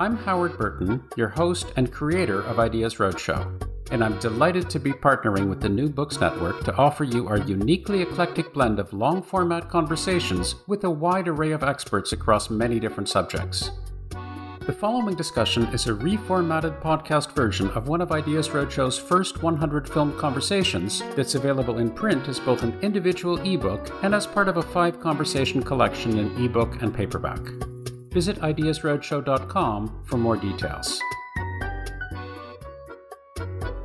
I'm Howard Burton, your host and creator of Ideas Roadshow, and I'm delighted to be partnering with the New Books Network to offer you our uniquely eclectic blend of long format conversations with a wide array of experts across many different subjects. The following discussion is a reformatted podcast version of one of Ideas Roadshow's first 100 film conversations that's available in print as both an individual ebook and as part of a five conversation collection in ebook and paperback. Visit ideasroadshow.com for more details.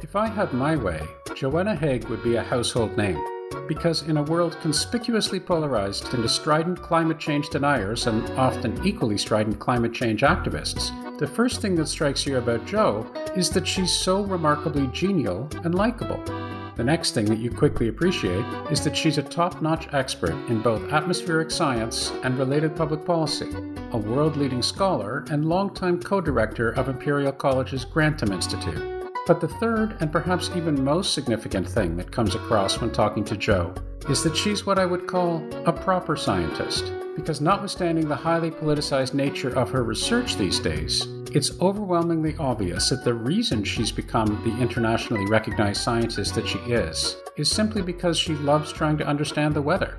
If I had my way, Joanna Haigh would be a household name. Because in a world conspicuously polarized into strident climate change deniers and often equally strident climate change activists, the first thing that strikes you about Jo is that she's so remarkably genial and likable. The next thing that you quickly appreciate is that she's a top notch expert in both atmospheric science and related public policy, a world leading scholar and longtime co director of Imperial College's Grantham Institute. But the third, and perhaps even most significant thing that comes across when talking to Jo is that she's what I would call a proper scientist. Because notwithstanding the highly politicized nature of her research these days, it's overwhelmingly obvious that the reason she's become the internationally recognized scientist that she is is simply because she loves trying to understand the weather,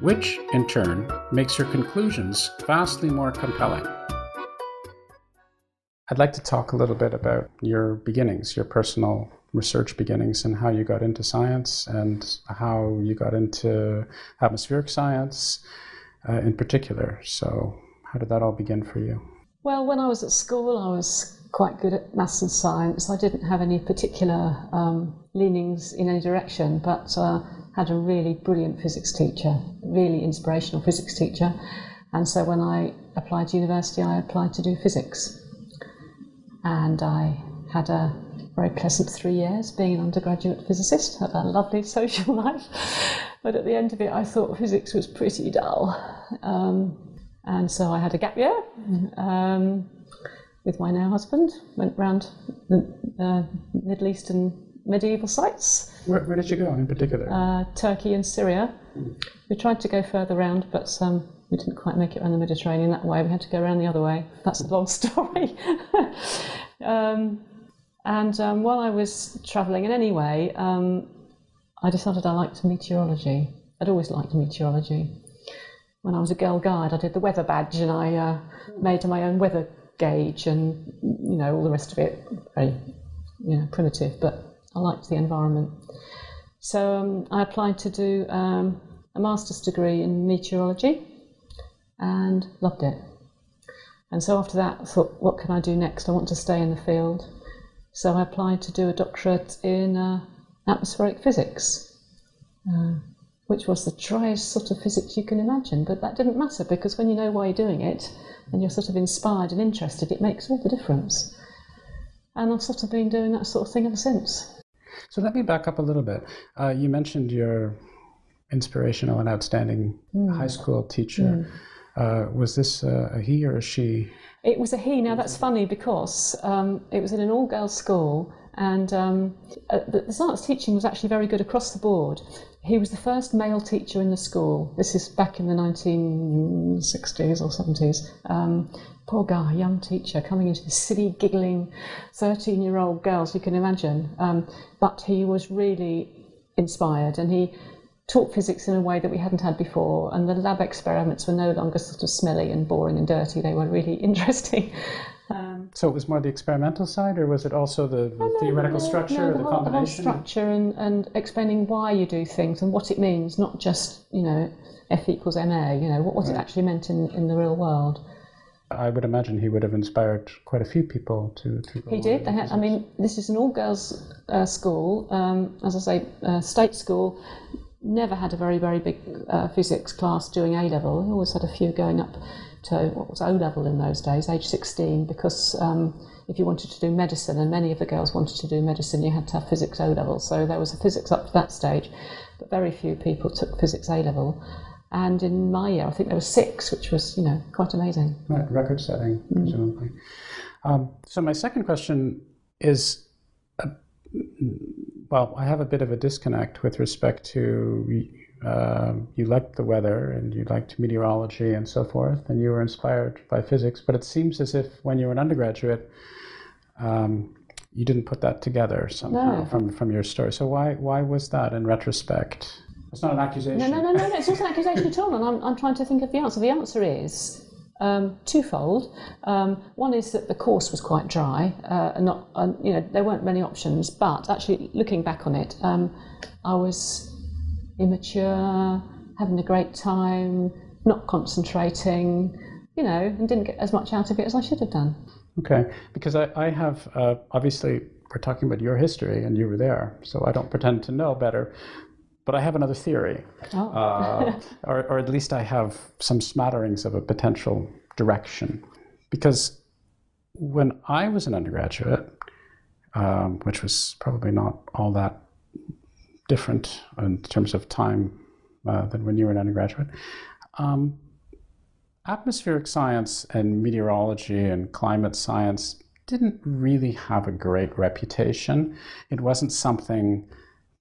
which, in turn, makes her conclusions vastly more compelling. I'd like to talk a little bit about your beginnings, your personal research beginnings, and how you got into science and how you got into atmospheric science uh, in particular. So, how did that all begin for you? Well, when I was at school, I was quite good at maths and science. I didn't have any particular um, leanings in any direction, but uh, had a really brilliant physics teacher, really inspirational physics teacher. And so when I applied to university, I applied to do physics and I had a very pleasant three years being an undergraduate physicist, had a lovely social life. But at the end of it, I thought physics was pretty dull. Um, and so I had a gap year um, with my now husband, went round the uh, Middle Eastern medieval sites. Where, where did you go in particular? Uh, Turkey and Syria. We tried to go further round, but um, we didn't quite make it around the Mediterranean that way. We had to go around the other way. That's a long story. um, and um, while I was travelling in any way, um, I decided I liked meteorology. I'd always liked meteorology. When I was a girl guide, I did the weather badge and I uh, made my own weather gauge and you know all the rest of it. Very you know primitive, but I liked the environment. So um, I applied to do um, a master's degree in meteorology and loved it. And so after that, I thought, what can I do next? I want to stay in the field. So I applied to do a doctorate in uh, atmospheric physics, uh, which was the driest sort of physics you can imagine. But that didn't matter because when you know why you're doing it and you're sort of inspired and interested, it makes all the difference. And I've sort of been doing that sort of thing ever since. So let me back up a little bit. Uh, you mentioned your inspirational and outstanding mm. high school teacher. Mm. Uh, was this uh, a he or a she? It was a he. Now that's funny because um, it was in an all-girls school, And um, uh, science teaching was actually very good across the board. He was the first male teacher in the school. This is back in the 1960s or 70s. Um, poor guy, young teacher, coming into the silly, giggling 13 year old girls, you can imagine. Um, but he was really inspired and he taught physics in a way that we hadn't had before. And the lab experiments were no longer sort of smelly and boring and dirty, they were really interesting. Um, so it was more the experimental side, or was it also the, the no, theoretical no, structure, no, the, the, whole, the, whole, structure, and, and explaining why you do things and what it means, not just you know F equals ma. You know what, what right. it actually meant in, in the real world. I would imagine he would have inspired quite a few people to. to he did. They had, I mean, this is an all-girls uh, school. Um, as I say, uh, state school. Never had a very very big uh, physics class doing A level. We always had a few going up to what was O level in those days, age 16, because um, if you wanted to do medicine, and many of the girls wanted to do medicine, you had to have physics O level. So there was a physics up to that stage, but very few people took physics A level. And in my year, I think there were six, which was, you know, quite amazing. Right, record setting, mm. presumably. Um, so my second question is, uh, well, I have a bit of a disconnect with respect to uh, you liked the weather and you liked meteorology and so forth, and you were inspired by physics. But it seems as if when you were an undergraduate, um, you didn't put that together somehow no. from from your story. So why why was that in retrospect? It's not an accusation. No, no, no, no, no. It's not an accusation at all. And I'm, I'm trying to think of the answer. The answer is um, twofold. Um, one is that the course was quite dry, uh, and not, uh, you know, there weren't many options. But actually, looking back on it, um, I was immature, having a great time, not concentrating, you know, and didn't get as much out of it as I should have done. Okay, because I, I have uh, obviously we're talking about your history and you were there, so I don't pretend to know better. But I have another theory, oh. uh, or, or at least I have some smatterings of a potential direction. Because when I was an undergraduate, um, which was probably not all that different in terms of time uh, than when you were an undergraduate. Um, atmospheric science and meteorology and climate science didn't really have a great reputation. It wasn't something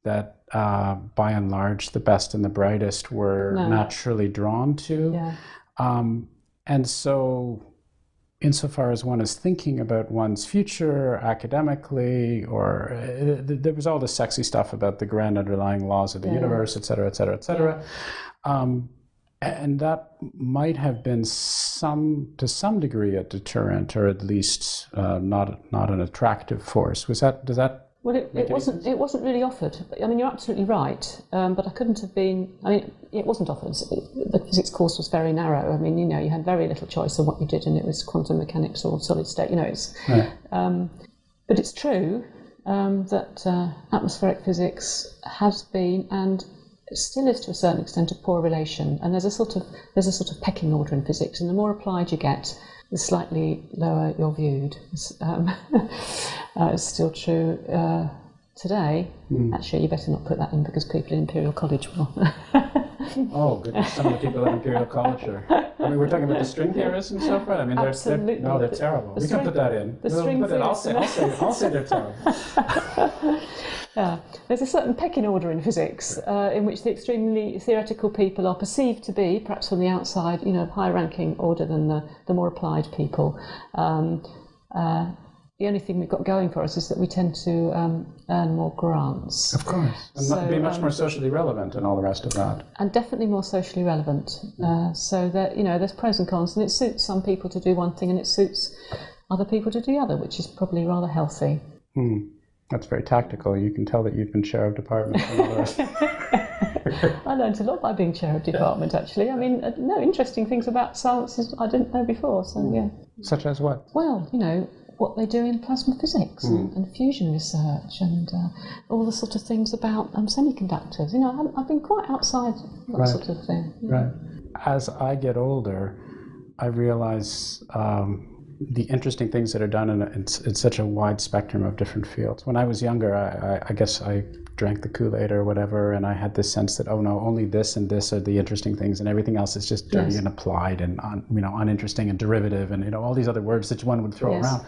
that, uh, by and large, the best and the brightest were no. naturally drawn to. Yeah. Um, and so insofar as one is thinking about one's future academically, or uh, there was all the sexy stuff about the grand underlying laws of the yeah. universe, et cetera, et cetera, et cetera. Yeah. Um, and that might have been some, to some degree, a deterrent, or at least uh, not not an attractive force. Was that? Does that well, it, it wasn't. It wasn't really offered. I mean, you're absolutely right. Um, but I couldn't have been. I mean, it wasn't offered. The physics course was very narrow. I mean, you know, you had very little choice of what you did, and it was quantum mechanics or solid state. You know, it's. Right. Um, but it's true um, that uh, atmospheric physics has been and still is to a certain extent a poor relation. And there's a sort of there's a sort of pecking order in physics, and the more applied you get, the slightly lower you're viewed. Um, uh, it's still true uh, today. Mm. Actually, you better not put that in because people in Imperial College will. oh goodness, some of the people at Imperial College are. I mean, we're talking about the string theorists and so forth. I mean, they're, they're no, they're terrible. The we string, can put that in. The string we'll I'll say, I'll say, I'll say they're terrible. Yeah. There's a certain pecking order in physics uh, in which the extremely theoretical people are perceived to be, perhaps from the outside, you know, higher ranking order than the, the more applied people. Um, uh, the only thing we've got going for us is that we tend to um, earn more grants. Of course. And so, be much um, more socially relevant and all the rest of that. And definitely more socially relevant. Uh, so that, you know, there's pros and cons, and it suits some people to do one thing and it suits other people to do the other, which is probably rather healthy. Hmm. That's very tactical. You can tell that you've been chair of department. I learned a lot by being chair of department, actually. I mean, uh, no interesting things about sciences I didn't know before. So yeah. Such as what? Well, you know what they do in plasma physics mm. and, and, fusion research and uh, all the sort of things about um, semiconductors. You know, I have been quite outside that right. sort of thing. Right. As I get older, I realize. Um, the interesting things that are done in, in, in, such a wide spectrum of different fields. When I was younger, I, I, I guess I drank the Kool Aid or whatever, and I had this sense that oh no, only this and this are the interesting things, and everything else is just dirty yes. and applied and un, you know uninteresting and derivative and you know all these other words that one would throw yes. around.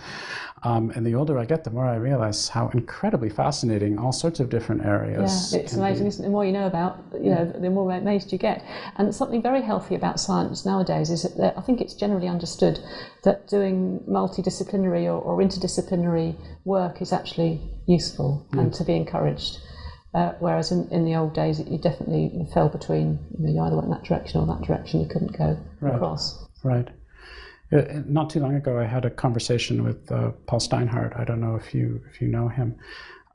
Um, and the older I get, the more I realize how incredibly fascinating all sorts of different areas. Yeah, it's amazing, be. isn't it? The more you know about, you know, the more amazed you get. And something very healthy about science nowadays is that I think it's generally understood that doing multidisciplinary or, or interdisciplinary work is actually useful and to be encouraged. Uh, whereas in, in the old days, you definitely fell between, you, know, you either went that direction or that direction, you couldn't go Right. across. Right. Uh, Not too long ago, I had a conversation with uh, Paul Steinhardt. I don't know if you if you know him,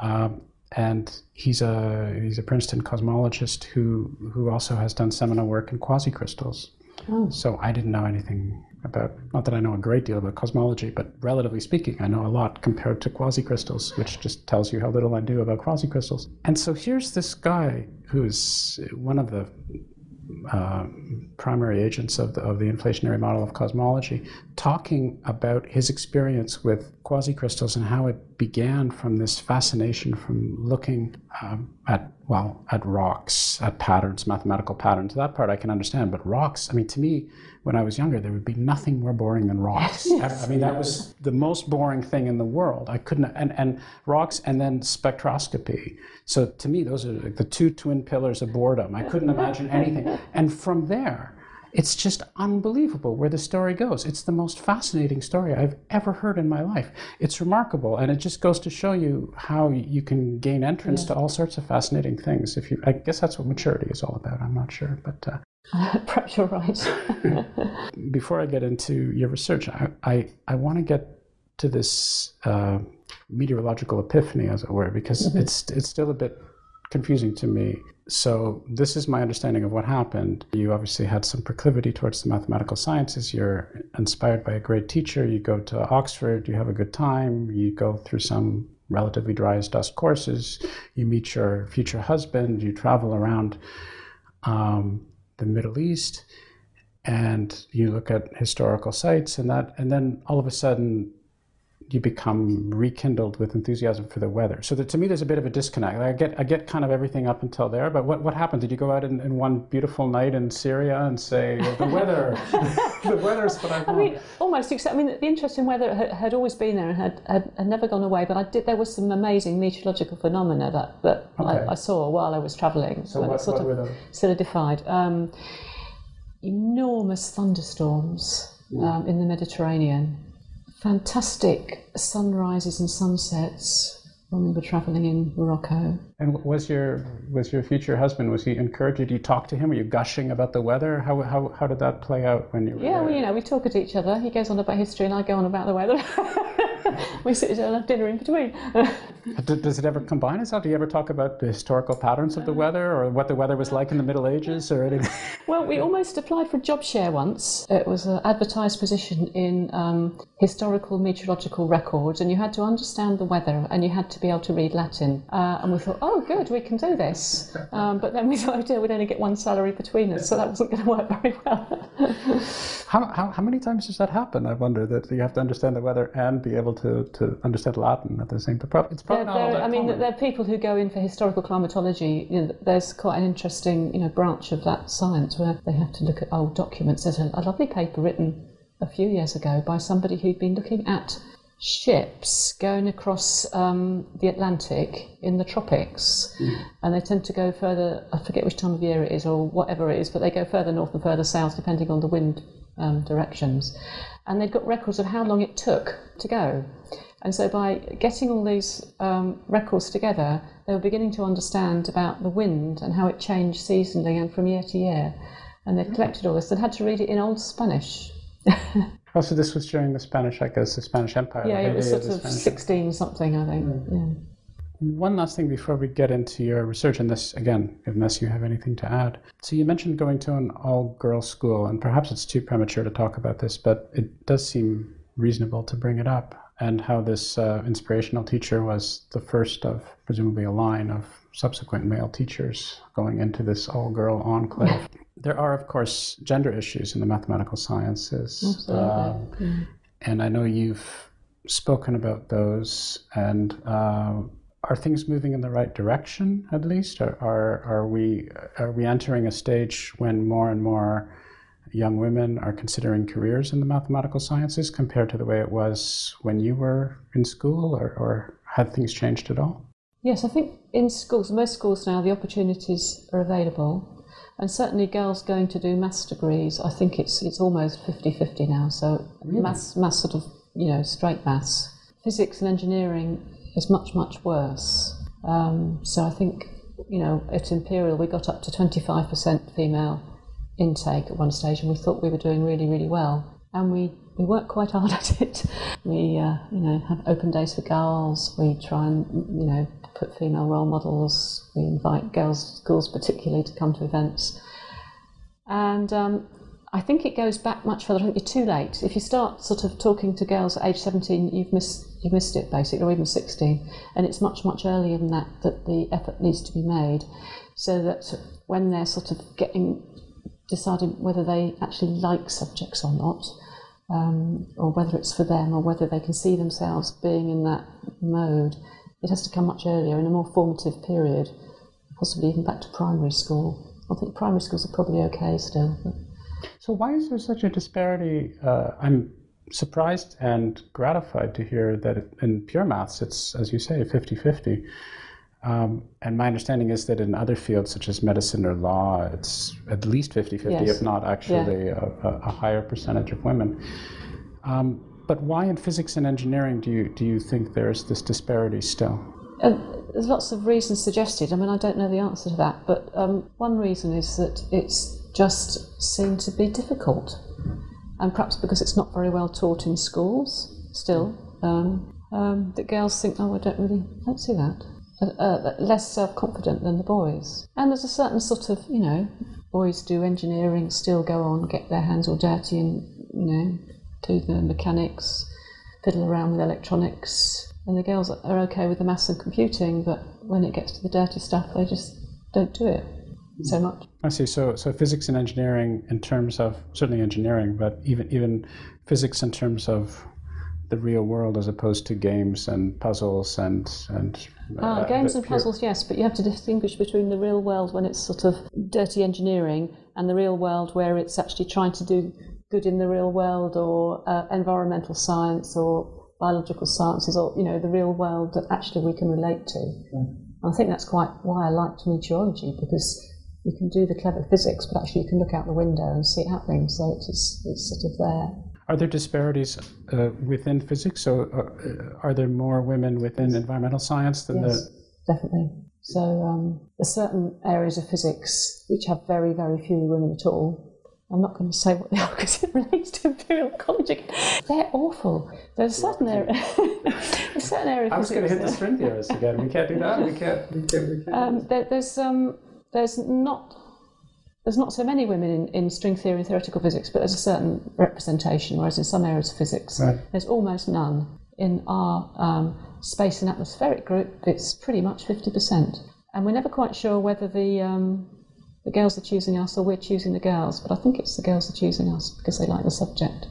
um, and he's a he's a Princeton cosmologist who who also has done seminal work in quasicrystals. So I didn't know anything about. Not that I know a great deal about cosmology, but relatively speaking, I know a lot compared to quasicrystals, which just tells you how little I do about quasicrystals. And so here's this guy who's one of the uh, primary agents of the, of the inflationary model of cosmology, talking about his experience with quasicrystals and how it began from this fascination from looking um, at well at rocks, at patterns, mathematical patterns. That part I can understand, but rocks. I mean, to me, when I was younger, there would be nothing more boring than rocks. I, I mean, that was the most boring thing in the world. I couldn't and and rocks and then spectroscopy. So to me, those are like the two twin pillars of boredom. I couldn't imagine anything. And from there, it's just unbelievable where the story goes. It's the most fascinating story I've ever heard in my life. It's remarkable, and it just goes to show you how you can gain entrance to all sorts of fascinating things. If you, I guess that's what maturity is all about. I'm not sure, but. Uh, Perhaps you're right. before I get into your research, I, I, I want to get to this uh, meteorological epiphany, as it were, because it's, it's still a bit confusing to me. So, this is my understanding of what happened. You obviously had some proclivity towards the mathematical sciences. You're inspired by a great teacher. You go to Oxford, you have a good time, you go through some relatively dry as dust courses, you meet your future husband, you travel around um, the Middle East, and you look at historical sites, and that, and then all of a sudden, you become rekindled with enthusiasm for the weather. So that, to me, there's a bit of a disconnect. I get, I get kind of everything up until there, but what, what happened? Did you go out in, in one beautiful night in Syria and say the weather, the weather's what I want? I mean, almost. Except, I mean, the interest in weather had, had always been there and had, had, had never gone away. But I did. There was some amazing meteorological phenomena that, that Okay. I, I saw while I was travelling. So what- sort what of solidified. Um, enormous thunderstorms um, in the Mediterranean. Fantastic sunrises and sunsets when we were travelling in Morocco. And was your was your future husband was he encouraged? Did you talk to him? Were you gushing about the weather? How how, how did that play out when you were Yeah, there? well, you know, we talk at each other. He goes on about history, and I go on about the weather. we sit down and have dinner in between. Does it ever combine itself? Do you ever talk about the historical patterns of the weather, or what the weather was like in the Middle Ages, or anything? well, we almost applied for a job share once. It was an advertised position in um, historical meteorological records, and you had to understand the weather, and you had to be able to read Latin. Uh, and we thought, oh, good, we can do this. Um, but then we thought, oh dear, we'd only get one salary between us, so that wasn't going to work very well. How, how, how many times does that happen? I wonder that you have to understand the weather and be able to, to understand Latin at the same time. Prob- It's probably There, not there, I mean, common. there are people who go in for historical climatology. You know, there's quite an interesting, you know, branch of that science where they have to look at old documents. There's a, a lovely paper written a few years ago by somebody who'd been looking at ships going across um, the Atlantic in the tropics, and they tend to go further. I forget which time of year it is or whatever it is, but they go further north and further south depending on the wind um, directions. And they've got records of how long it took to go. And so by getting all these um, records together, they were beginning to understand about the wind and how it changed seasonally and from year to year. And they've collected all this. They had to read it in Old Spanish. Oh, also, this was during the Spanish, I guess, the Spanish Empire. yeah, it was sort of Spanish 16 something, I think. Mm. Yeah. One last thing before we get into your research, and this again, unless you have anything to add. So you mentioned going to an all-girls school, and perhaps it's too premature to talk about this, but it does seem reasonable to bring it up, and how this uh, inspirational teacher was the first of presumably a line of subsequent male teachers going into this all-girl enclave. there are, of course, gender issues in the mathematical sciences. Um, and I know you've spoken about those. And uh, are things moving in the right direction? At least, are, are are we are we entering a stage when more and more young women are considering careers in the mathematical sciences compared to the way it was when you were in school, or, or had things changed at all? Yes, I think in schools, most schools now, the opportunities are available. And certainly girls going to do maths degrees, I think it's it's almost 50-50 now. So really? maths, maths sort of, you know, straight maths. Physics and engineering is much, much worse. Um, so I think, you know, at Imperial we got up to 25% female intake at one stage and we thought we were doing really, really well. And we we work quite hard at it. We, uh, you know, have open days for girls. We try and, you know, put female role models. We invite girls, schools particularly, to come to events. And um, I think it goes back much further. I think you're too late. If you start sort of talking to girls at age 17, you've missed, you've missed it basically, or even 16. And it's much, much earlier than that that the effort needs to be made so that when they're sort of getting, deciding whether they actually like subjects or not, um, or whether it's for them, or whether they can see themselves being in that mode, it has to come much earlier in a more formative period, possibly even back to primary school. I think primary schools are probably okay still. But. So, why is there such a disparity? Uh, I'm surprised and gratified to hear that in pure maths, it's, as you say, 50 50. Um, and my understanding is that in other fields such as medicine or law, it's at least 50 50, yes. if not actually yeah. a, a, higher percentage of women. Um, but why in physics and engineering do you, do you think there's this disparity still? Uh, there's lots of reasons suggested. I mean, I don't know the answer to that, but um, one reason is that it's just seen to be difficult, and perhaps because it's not very well taught in schools still. Um, um, that girls think, oh, I don't really fancy that. Uh, uh, less self confident than the boys. And there's a certain sort of, you know, boys do engineering, still go on, get their hands all dirty and, you know, do the mechanics, fiddle around with electronics. And the girls are okay with the maths and computing, but when it gets to the dirty stuff, they just don't do it so much. I see. So, so physics and engineering, in terms of certainly engineering, but even even physics in terms of the real world as opposed to games and puzzles and and uh, uh, games and puzzles yes but you have to distinguish between the real world when it's sort of dirty engineering and the real world where it's actually trying to do good in the real world or uh, environmental science or biological sciences or you know the real world that actually we can relate to. I think that's quite why i liked meteorology because you can do the clever physics but actually you can look out the window and see it happening. So it's, it's sort of there are there disparities uh, within physics? So, uh, are there more women within environmental science than yes, the? definitely. So, um, there's certain areas of physics which have very, very few women at all. I'm not going to say what they are because it relates to Imperial College again. They're awful. There's a certain area. a certain area. I was going to hit the string theorists again. We can't do that. We can't. We can't. We can't. Um, there, there's um, there's not there's not so many women in, in string theory and theoretical physics, but there's a certain representation, whereas in some areas of physics, right. there's almost none. In our um, space and atmospheric group, it's pretty much 50%. And we're never quite sure whether the, um, the girls are choosing us or we're choosing the girls, but I think it's the girls are choosing us because they like the subject.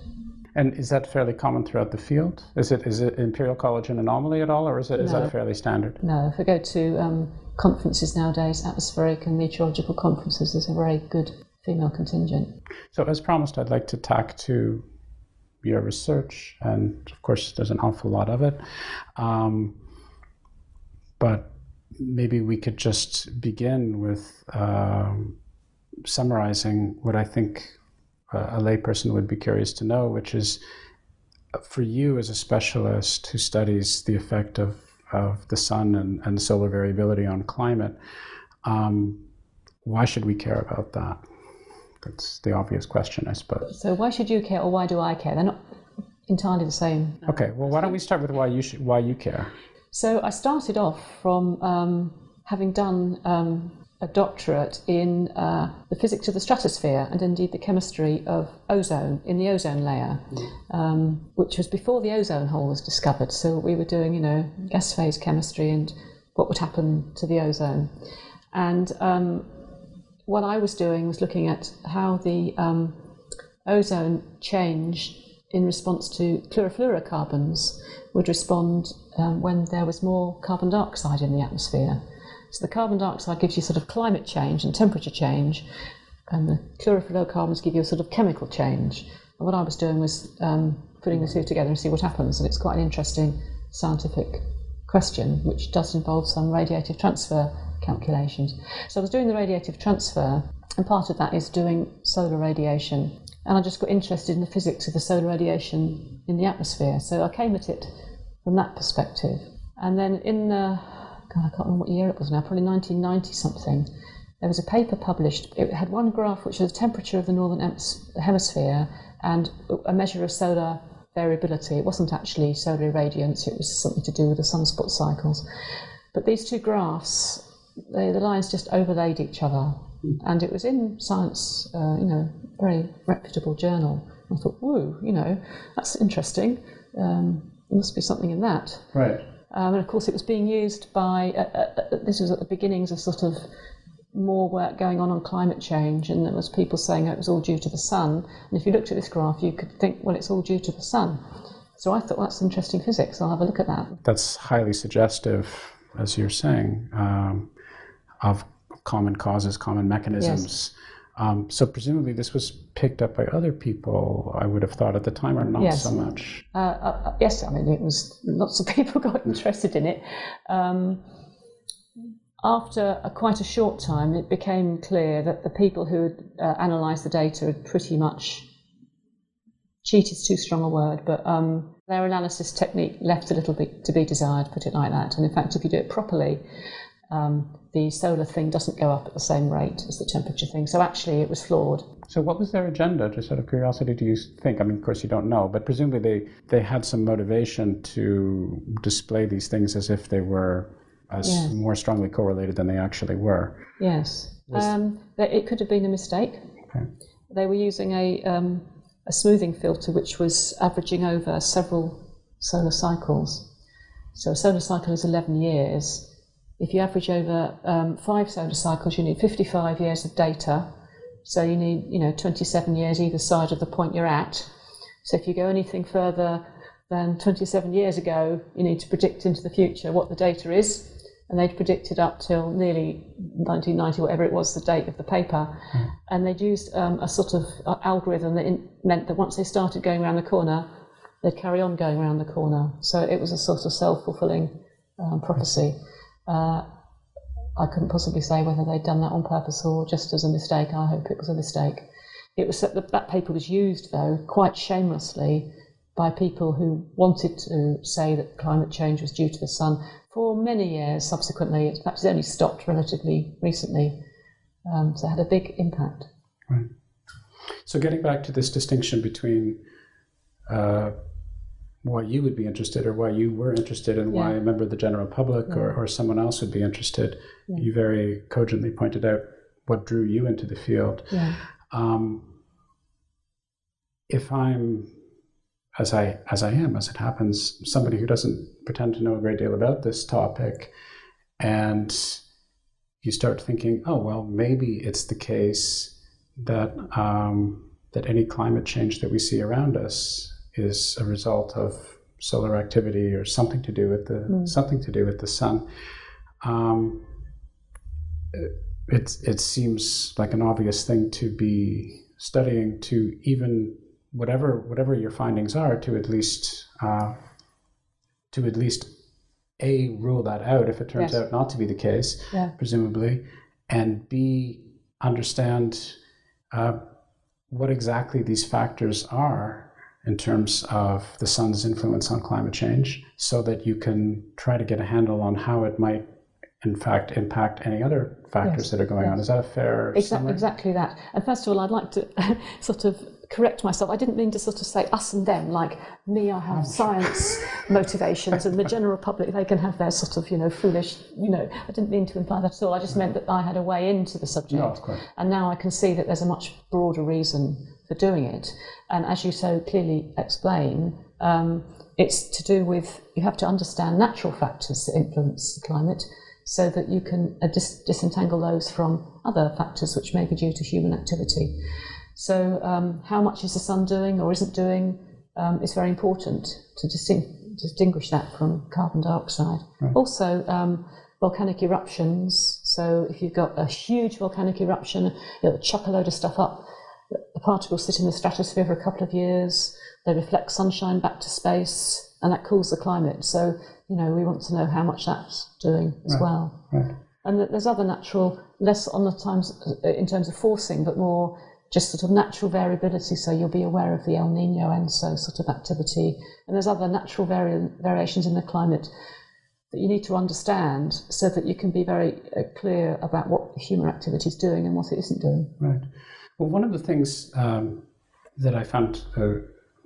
And is that fairly common throughout the field? Is it is it Imperial College an anomaly at all, or is it is no. that fairly standard? No. If we go to um, conferences nowadays, atmospheric and meteorological conferences, there's a very good female contingent. So, as promised, I'd like to tack to your research, and of course, there's an awful lot of it. Um, but maybe we could just begin with um, summarizing what I think a layperson would be curious to know, which is uh, for you as a specialist who studies the effect of, of the sun and, and solar variability on climate, um, why should we care about that? That's the obvious question, I suppose. So, why should you care, or why do I care? They're not entirely the same. Okay, well, why don't we start with why you should, why you care? So, I started off from um, having done um, a doctorate in uh, the physics of the stratosphere and indeed the chemistry of ozone in the ozone layer, um, which was before the ozone hole was discovered. So we were doing, you know, gas phase chemistry and what would happen to the ozone. And um, what I was doing was looking at how the um, ozone change in response to chlorofluorocarbons would respond um, when there was more carbon dioxide in the atmosphere. So the carbon dioxide gives you sort of climate change and temperature change. and the chlorofluorocarbons give you a sort of chemical change. And what I was doing was um, putting the two together and see what happens. And it's quite an interesting scientific question, which does involve some radiative transfer calculations. So I was doing the radiative transfer, and part of that is doing solar radiation. And I just got interested in the physics of the solar radiation in the atmosphere. So I came at it from that perspective. And then in the, God, I can't remember what year it was now, probably 1990 something, there was a paper published. It had one graph which was the temperature of the northern hemisphere and a measure of solar variability. It wasn't actually solar irradiance, it was something to do with the sunspot cycles. But these two graphs, they, the lines just overlaid each other. And it was in Science, uh, you know, very reputable journal. I thought, whoa, you know, that's interesting. Um, there must be something in that. Right. Um, and of course, it was being used by, uh, uh, uh this was at the beginnings of sort of more work going on on climate change, and there was people saying it was all due to the sun. And if you looked at this graph, you could think, well, it's all due to the sun. So I thought well, that's interesting physics. I'll have a look at that. That's highly suggestive, as you're saying, um, of common causes, common mechanisms. Yes. Um, so presumably this was picked up by other people. I would have thought at the time, or not yes. so much. Uh, uh, yes, I mean it was. Lots of people got interested in it. Um, after a, quite a short time, it became clear that the people who had uh, analysed the data had pretty much cheat is too strong a word, but um, their analysis technique left a little bit to be desired, put it like that. And in fact, if you do it properly, um, the solar thing doesn't go up at the same rate as the temperature thing. So actually, it was flawed. So, what was their agenda? Just out of curiosity, do you think? I mean, of course, you don't know, but presumably they, they had some motivation to display these things as if they were as yes. more strongly correlated than they actually were. Yes. Um, it could have been a mistake. Okay. They were using a, um, a smoothing filter which was averaging over several solar cycles. So a solar cycle is 11 years. If you average over um, five solar cycles, you need 55 years of data. So you need, you know, 27 years either side of the point you're at. So if you go anything further than 27 years ago, you need to predict into the future what the data is and they'd predicted up till nearly 1990, whatever it was, the date of the paper. Mm. And they'd used um, a sort of uh, algorithm that in, meant that once they started going around the corner, they'd carry on going around the corner. So it was a sort of self fulfilling um, prophecy. Uh, I couldn't possibly say whether they'd done that on purpose or just as a mistake. I hope it was a mistake. It was that, that paper was used, though, quite shamelessly by people who wanted to say that climate change was due to the sun for many years subsequently. It's only stopped relatively recently. Um, so it had a big impact. Right. So getting back to this distinction between uh, why you would be interested or why you were interested and yeah. why a member of the general public yeah. or, or someone else would be interested, yeah. you very cogently pointed out what drew you into the field. Um, if I'm as I as I am, as it happens, somebody who doesn't pretend to know a great deal about this topic, and you start thinking, oh well, maybe it's the case that um, that any climate change that we see around us is a result of solar activity or something to do with the mm. something to do with the sun. Um, it it seems like an obvious thing to be studying to even whatever whatever your findings are to at least uh, to at least a rule that out if it turns yes. out not to be the case, yeah. presumably, and b understand uh, what exactly these factors are in terms of the sun's influence on climate change, so that you can try to get a handle on how it might in fact impact any other factors yes, that are going yes. on. Is that a fair exactly, exactly that. And first of all, I'd like to sort of correct myself. I didn't mean to sort of say us and them, like me, I have oh. science motivations, and the general public, they can have their sort of, you know, foolish, you know, I didn't mean to imply that at all. I just meant that I had a way into the subject. No, of course. And now I can see that there's a much broader reason for doing it. And as you so clearly explain, um, it's to do with, you have to understand natural factors that influence the climate so that you can uh, dis- disentangle those from other factors which may be due to human activity. So, um, how much is the sun doing or isn't doing um, is very important to distinguish that from carbon dioxide. Right. Also, um, volcanic eruptions, So if you've got a huge volcanic eruption, it'll chuck a load of stuff up. The particles sit in the stratosphere for a couple of years. They reflect sunshine back to space, and that cools the climate. So you know we want to know how much that's doing as Right. well. Right. And there's other natural, less on the times uh, in terms of forcing, but more just sort of natural variability. So you'll be aware of the El Nino ENSO sort of activity, and there's other natural vari- variations in the climate that you need to understand so that you can be very uh, clear about what human activity is doing and what it isn't doing. Right. Well, one of the things um, that I found uh,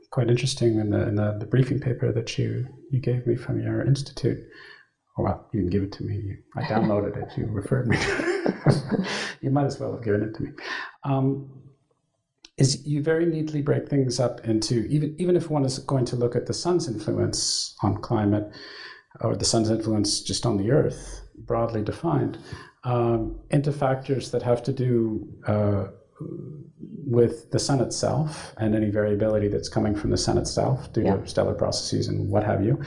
quite interesting in the in the, the briefing paper that you you gave me from your institute. Well, you didn't give it to me. I downloaded it. You referred me. you might as well have given it to me. Um, is you very neatly break things up into even even if one is going to look at the sun's influence on climate or the sun's influence just on the earth broadly defined um, into factors that have to do uh, with the sun itself and any variability that's coming from the sun itself due Yeah. to stellar processes and what have you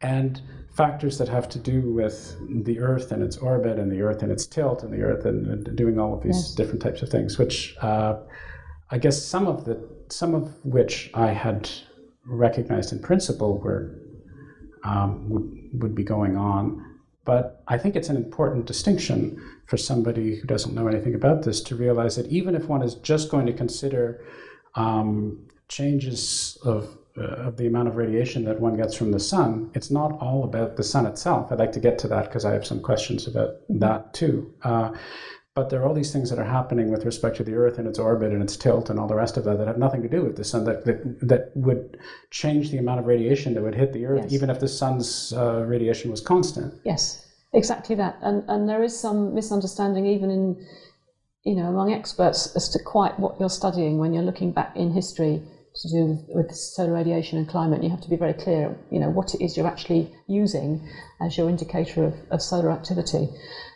and factors that have to do with the earth and its orbit and the earth and its tilt and the earth and, and doing all of these Yes. different types of things which uh, I guess some of the some of which I had recognized in principle were um, would would be going on, but I think it's an important distinction for somebody who doesn't know anything about this to realize that even if one is just going to consider um, changes of uh, of the amount of radiation that one gets from the sun, it's not all about the sun itself. I'd like to get to that because I have some questions about that too. Uh, but there are all these things that are happening with respect to the Earth and its orbit and its tilt and all the rest of that that have nothing to do with the sun that that, that would change the amount of radiation that would hit the Earth, Yes. even if the sun's uh, radiation was constant. Yes, exactly that. And and there is some misunderstanding even in you know among experts as to quite what you're studying when you're looking back in history to do with, with solar radiation and climate. You have to be very clear, you know, what it is you're actually using as your indicator of, of solar activity.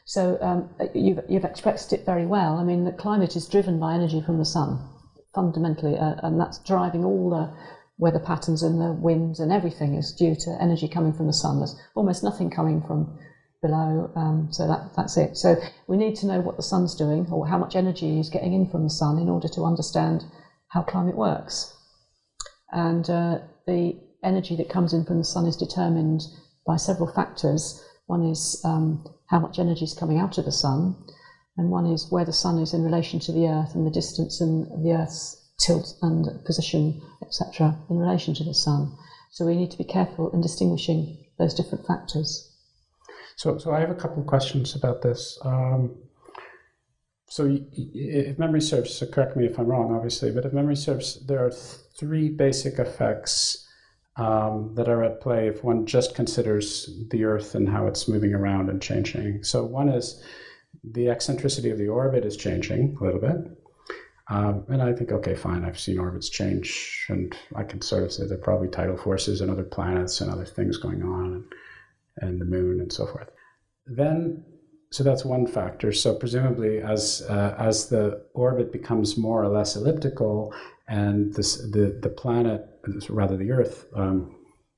So um, you've you've expressed it very well. I mean, the climate is driven by energy from the sun fundamentally, uh, and that's driving all the weather patterns and the winds and everything is due to energy coming from the sun. There's almost nothing coming from below, um, so that, that's it. So we need to know what the sun's doing or how much energy is getting in from the sun in order to understand how climate works. And uh, the energy that comes in from the sun is determined by several factors. One is um, how much energy is coming out of the sun, and one is where the sun is in relation to the earth and the distance and the earth's tilt and position, etc., in relation to the sun. So we need to be careful in distinguishing those different factors. So, so I have a couple of questions about this. Um, so, if memory serves, so correct me if I'm wrong, obviously, but if memory serves, there are three basic effects um, that are at play if one just considers the Earth and how it's moving around and changing. So, one is the eccentricity of the orbit is changing a little bit. Um, and I think, okay, fine, I've seen orbits change, and I can sort of say there are probably tidal forces and other planets and other things going on. And, and the moon and so forth. Then, so that's one factor. So presumably, as uh, as the orbit becomes more or less elliptical, and this the the planet, rather the Earth, um,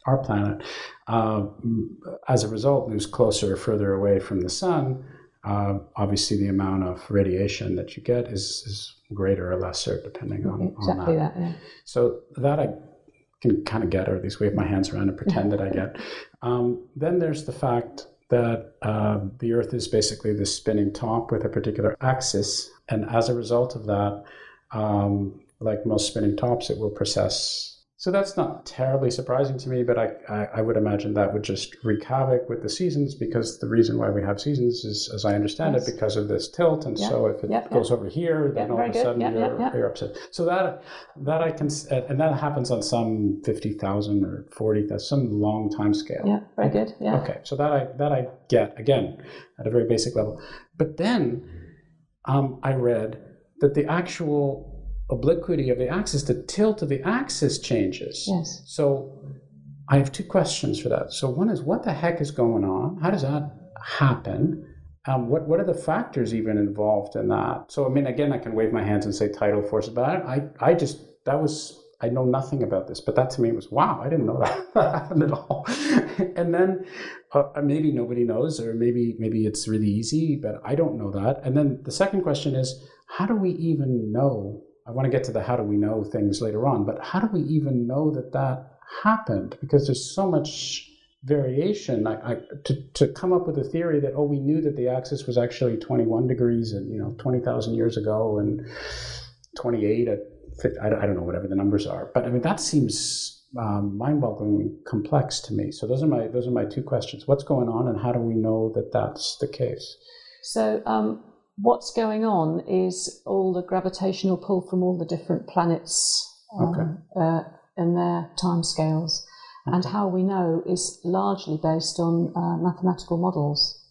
our planet, uh, as a result, moves closer or further away from the sun. Uh, obviously, the amount of radiation that you get is, is greater or lesser depending on, Exactly on that. that, yeah. So that I can kind of get, or at least wave my hands around and pretend that I get. Um, then there's the fact that uh, the Earth is basically this spinning top with a particular axis, and as a result of that, um, like most spinning tops, it will precess. So that's not terribly surprising to me, but I, I, I would imagine that would just wreak havoc with the seasons because the reason why we have seasons is, as I understand Yes. it, because of this tilt. And Yeah. so if it Yeah, yeah. goes over here, then Yeah, all of a sudden Yeah, yeah, you're, yeah. you're upset. So that that I can, and that happens on some fifty thousand or forty thousand, some long time scale. Yeah, very good. Yeah. Okay, so that I that I get again at a very basic level. But then um, I read that the actual obliquity of the axis, the tilt of the axis changes. Yes. So I have two questions for that. So one is what the heck is going on? How does that happen? Um, what what are the factors even involved in that? So I mean, again, I can wave my hands and say tidal forces, but I I just that was I know nothing about this, but that to me was wow, I didn't know that, that happened at all. and then uh, maybe nobody knows, or maybe maybe it's really easy, but I don't know that. And then the second question is, how do we even know? I want to get to the how do we know things later on, but how do we even know that that happened? Because there's so much variation. I, I, to, to come up with a theory that oh, we knew that the axis was actually 21 degrees and you know 20,000 years ago, and 28 at I don't know whatever the numbers are, but I mean that seems um, mind-bogglingly complex to me. So those are my those are my two questions. What's going on, and how do we know that that's the case? So um, what's going on is all the gravitational pull from all the different planets um, okay. uh, and their timescales, okay. and how we know is largely based on uh, mathematical models.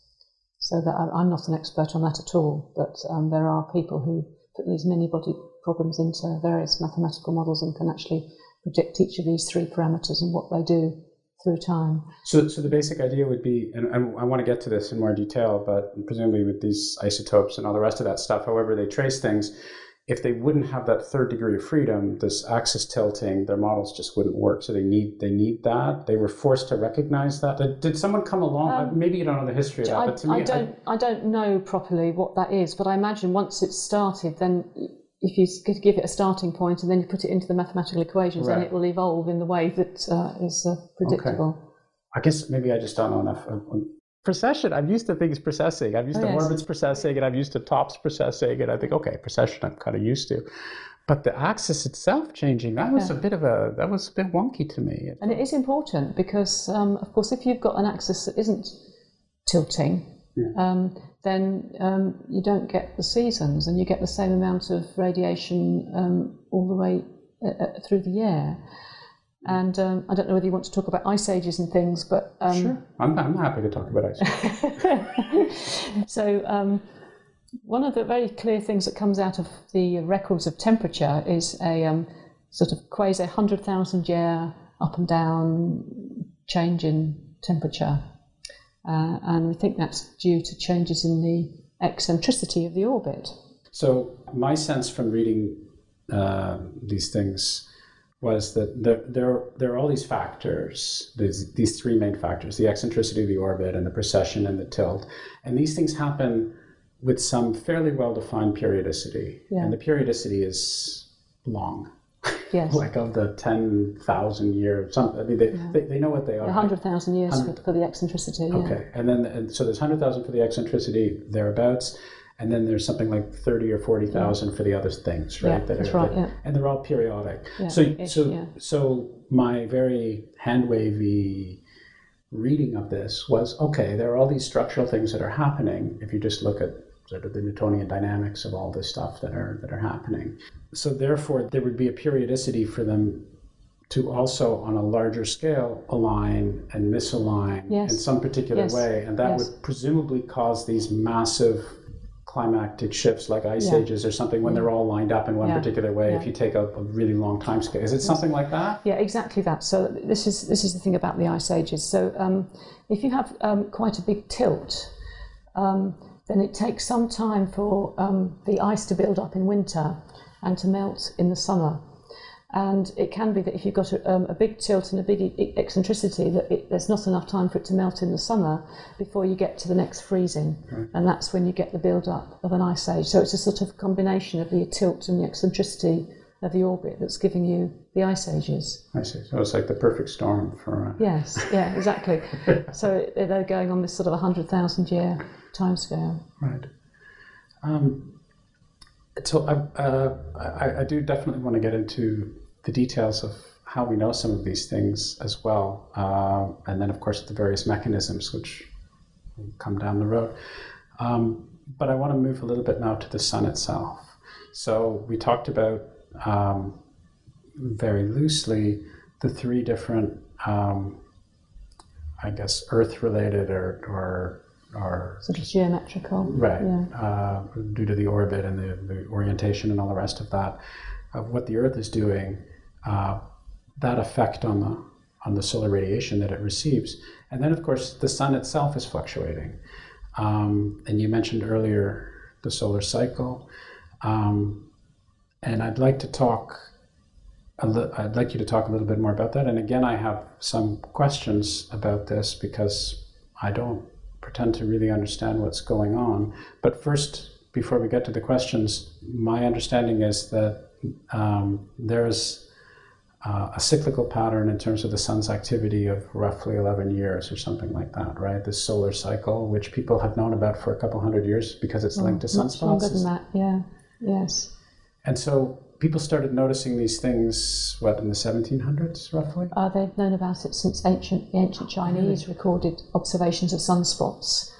So that I'm not an expert on that at all, but um, there are people who put these many-body problems into various mathematical models and can actually predict each of these three parameters and what they do through time. So, so the basic idea would be, and I, I want to get to this in more detail, but presumably with these isotopes and all the rest of that stuff, however they trace things, if they wouldn't have that third degree of freedom, this axis tilting, their models just wouldn't work. So they need they need that. They were forced to recognize that. Did someone come along? Um, Maybe you don't know the history of that, I, but to me, I don't I, I don't know properly what that is. But I imagine once it started, then if you give it a starting point and then you put it into the mathematical equations, right. then it will evolve in the way that uh, is uh, predictable. Okay. I guess maybe I just don't know enough. Precession, I'm used to things precessing. I'm used oh, to yes. orbits precessing, and I'm used to tops precessing, and I think, okay, precession, I'm kind of used to. But the axis itself changing, that was yeah. a bit of a, that was a bit wonky to me. And it is important because, um, of course, if you've got an axis that isn't tilting, yeah. um, then um, you don't get the seasons and you get the same amount of radiation um, all the way uh, uh, through the year. And um, I don't know whether you want to talk about ice ages and things, but um, sure, I'm, I'm happy to talk about ice ages. so um, one of the very clear things that comes out of the records of temperature is a um, sort of quasi hundred thousand year up and down change in temperature uh, and we think that's due to changes in the eccentricity of the orbit. So, my sense from reading uh, these things was that there, there, there are all these factors, these, these three main factors the eccentricity of the orbit, and the precession, and the tilt. And these things happen with some fairly well defined periodicity. Yeah. And the periodicity is long. Yes. like of the 10,000 years, some, I mean, they, yeah. they, they, know what they are. 100,000 years 100, for, the eccentricity. Yeah. Okay. And then, and so there's 100,000 for the eccentricity thereabouts. And then there's something like 30 or 40,000 yeah. for the other things, right? Yeah, that that's are, right, that, yeah. And they're all periodic. Yeah, so, so, so my very hand wavy reading of this was, okay, there are all these structural things that are happening. If you just look at sort of the Newtonian dynamics of all this stuff that are, that are happening. So therefore, there would be a periodicity for them to also, on a larger scale, align and misalign yes. in some particular yes. way, and that yes. would presumably cause these massive climactic shifts like ice yeah. ages or something when yeah. they're all lined up in one yeah. particular way if you take a, a, really long time scale is it something like that yeah exactly that so this is this is the thing about the ice ages so um, if you have um, quite a big tilt um, then it takes some time for um, the ice to build up in winter and to melt in the summer. And it can be that if you've got a, um, a big tilt and a big eccentricity, that it, there's not enough time for it to melt in the summer before you get to the next freezing. And that's when you get the build-up of an ice age. So it's a sort of combination of the tilt and the eccentricity of the orbit that's giving you the ice ages. I see. So it's like the perfect storm for. Uh... Yes, yeah, exactly. so they're going on this sort of 100,000 year timescale. Right. Um, so I, uh, I, I, do definitely want to get into the details of how we know some of these things as well, uh, and then of course the various mechanisms which come down the road. Um, but I want to move a little bit now to the sun itself. So we talked about um, very loosely the three different, um, I guess, Earth-related or, or are sort of geometrical, right? Yeah. Uh, due to the orbit and the, the, orientation and all the rest of that, of what the Earth is doing, uh, that effect on the on the solar radiation that it receives, and then of course the sun itself is fluctuating. Um, and you mentioned earlier the solar cycle, um, and I'd like to talk I'd like you to talk a little bit more about that. And again, I have some questions about this because I don't pretend to really understand what's going on. But first, before we get to the questions, my understanding is that um, there's uh, a cyclical pattern in terms of the sun's activity of roughly 11 years or something like that, right? This solar cycle, which people have known about for a couple hundred years because it's linked to sunspots. Longer than that, yeah. Yes. And so people started noticing these things, what, in the 1700s, roughly? Uh, they've known about it since ancient, the ancient Chinese recorded observations of sunspots.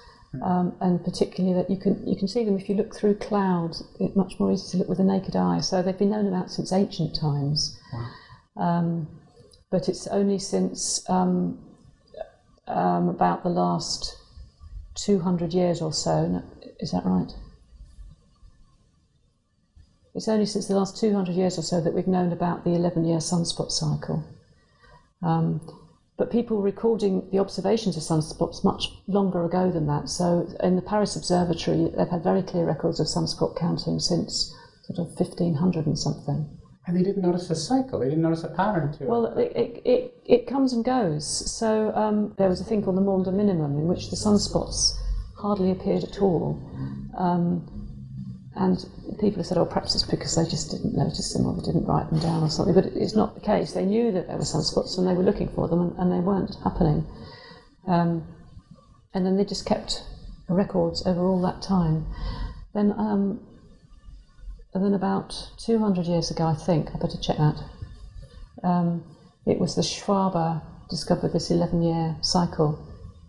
Um, and particularly that you can you can see them if you look through clouds. It's much more easy to look with the naked eye. So they've been known about since ancient times. Wow. Um, but it's only since um, um, about the last 200 years or so, is that right? It's only since the last 200 years or so that we've known about the 11 year sunspot cycle. Um, but people were recording the observations of sunspots much longer ago than that. So in the Paris Observatory, they've had very clear records of sunspot counting since sort of 1500 and something. And they didn't notice a cycle. They didn't notice a pattern to it. Well, it, it, it, it comes and goes. So um, there was a thing called the Maunder minimum, in which the sunspots hardly appeared at all. Um, and people have said, oh, perhaps it's because they just didn't notice them or they didn't write them down or something. But it's not the case. They knew that there were sunspots and they were looking for them and, and they weren't happening. Um, and then they just kept records over all that time. Then, um, then about 200 years ago, I think, I better check that, um, it was the Schwabe discovered this 11 year cycle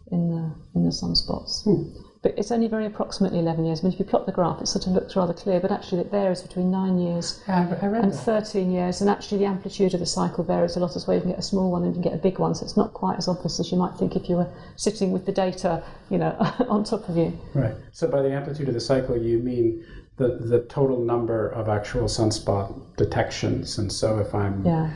in the, in the sunspots. Hmm but it's only very approximately 11 years. I mean, if you plot the graph, it sort of looks rather clear, but actually it varies between 9 years yeah, and 13 years, and actually the amplitude of the cycle varies a lot as well. You can get a small one and you can get a big one, so it's not quite as obvious as you might think if you were sitting with the data, you know, on top of you. Right. So by the amplitude of the cycle, you mean the, the total number of actual sunspot detections. And so if I'm... Yeah.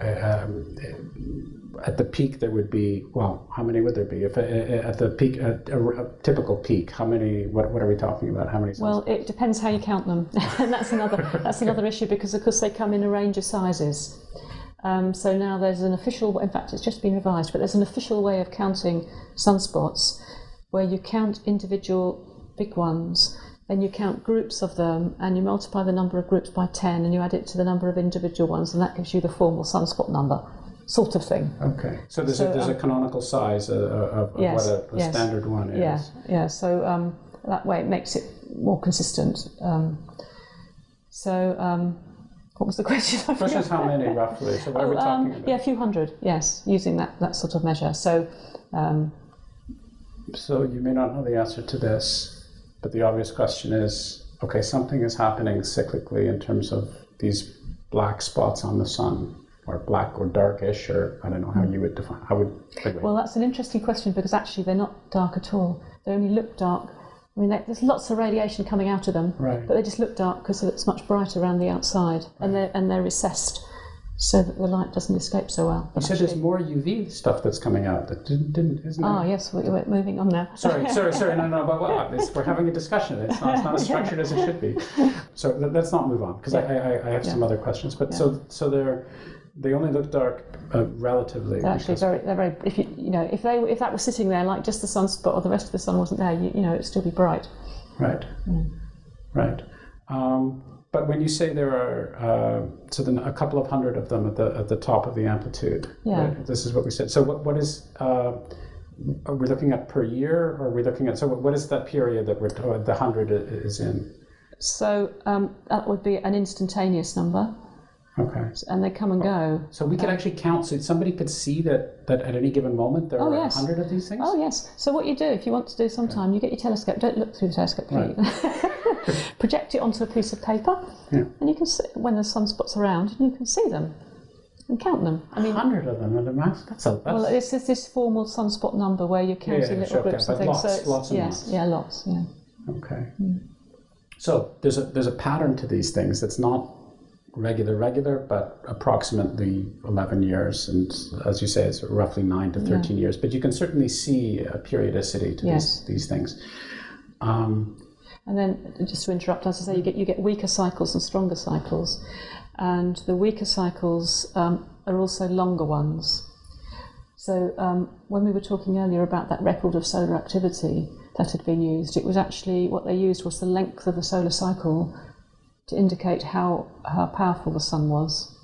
Uh, um, at the peak there would be well how many would there be? If uh, uh, at the peak at a, a, typical peak how many what, what are we talking about? How many well it depends how you count them. And that's another that's another issue because of course they come in a range of sizes. Um, so now there's an official in fact it's just been revised but there's an official way of counting sunspots where you count individual big ones then you count groups of them and you multiply the number of groups by 10 and you add it to the number of individual ones and that gives you the formal sunspot number sort of thing. Okay, so there's, so, a, there's um, a canonical size of, of yes, what a, a yes. standard one is. Yeah, yeah. So um, that way it makes it more consistent. Um, so um, what was the question? The question is how many roughly. So what oh, are we talking um, about? Yeah, a few hundred. Yes, using that that sort of measure. So. Um, so you may not know the answer to this, but the obvious question is: Okay, something is happening cyclically in terms of these black spots on the sun or black or darkish, or I don't know how you would define. How would anyway. well, that's an interesting question because actually they're not dark at all. They only look dark. I mean, there's lots of radiation coming out of them, right. but they just look dark because it's much brighter around the outside, right. and they're and they're recessed so that the light doesn't escape so well. You said there's more UV stuff that's coming out that didn't, didn't isn't Oh, yes, we're moving on now. sorry, sorry, sorry, no, no, but what? we're having a discussion. It's not, it's not as structured as it should be. So let's not move on because yeah. I, I, I, have yeah. some other questions. But yeah. so so there they only look dark uh, relatively. They're actually very, they're very. If you, you know, if they, if that was sitting there like just the sunspot or the rest of the sun wasn't there, you, you know, it'd still be bright. Right. Mm. Right. Um, but when you say there are, uh, so then a couple of hundred of them at the at the top of the amplitude. Yeah. Right? This is what we said. So what what is? Uh, are we looking at per year, or are we looking at? So what is that period that we're the hundred is in? So um, that would be an instantaneous number. Okay. And they come and go. So we could actually count. So somebody could see that, that at any given moment there oh, are a yes. hundred of these things. Oh yes. So what you do if you want to do sometime, okay. you get your telescope. Don't look through the telescope, please. Right. Project it onto a piece of paper, yeah. and you can see when the sunspots around, and you can see them and count them. I mean, hundred of them at a max. That's a that's... well. This is this formal sunspot number where you're counting yeah, yeah, little groups and things. Lots, so lots and yes, lots. yeah, lots. Yeah. Okay. Mm. So there's a there's a pattern to these things that's not regular, regular, but approximately 11 years. And as you say, it's roughly 9 to 13 yeah. years. But you can certainly see a periodicity to yes. these, these things. Um, And then, just to interrupt, as I say, you get you get weaker cycles and stronger cycles, and the weaker cycles um, are also longer ones. So um, when we were talking earlier about that record of solar activity that had been used, it was actually what they used was the length of the solar cycle to indicate how how powerful the sun was.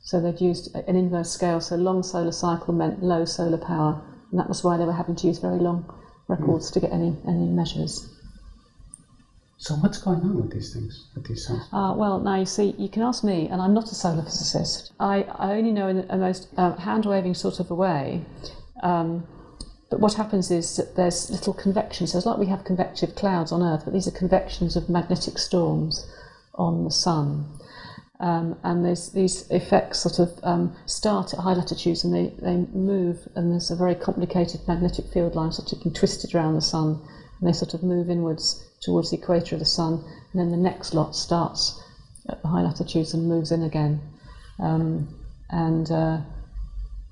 So they'd used an inverse scale. So long solar cycle meant low solar power, and that was why they were having to use very long records to get any any measures. So what's going on with these things, with these sunspots? Uh, well, now you see, you can ask me, and I'm not a solar physicist. I, I only know in a most uh, hand waving sort of a way. Um, but what happens is that there's little convection. So it's like we have convective clouds on Earth, but these are convections of magnetic storms on the sun. Um, and these effects sort of um, start at high latitudes and they, they move, and there's a very complicated magnetic field line sort of being twisted around the sun, and they sort of move inwards towards the equator of the sun, and then the next lot starts at the high latitudes and moves in again. Um, and uh,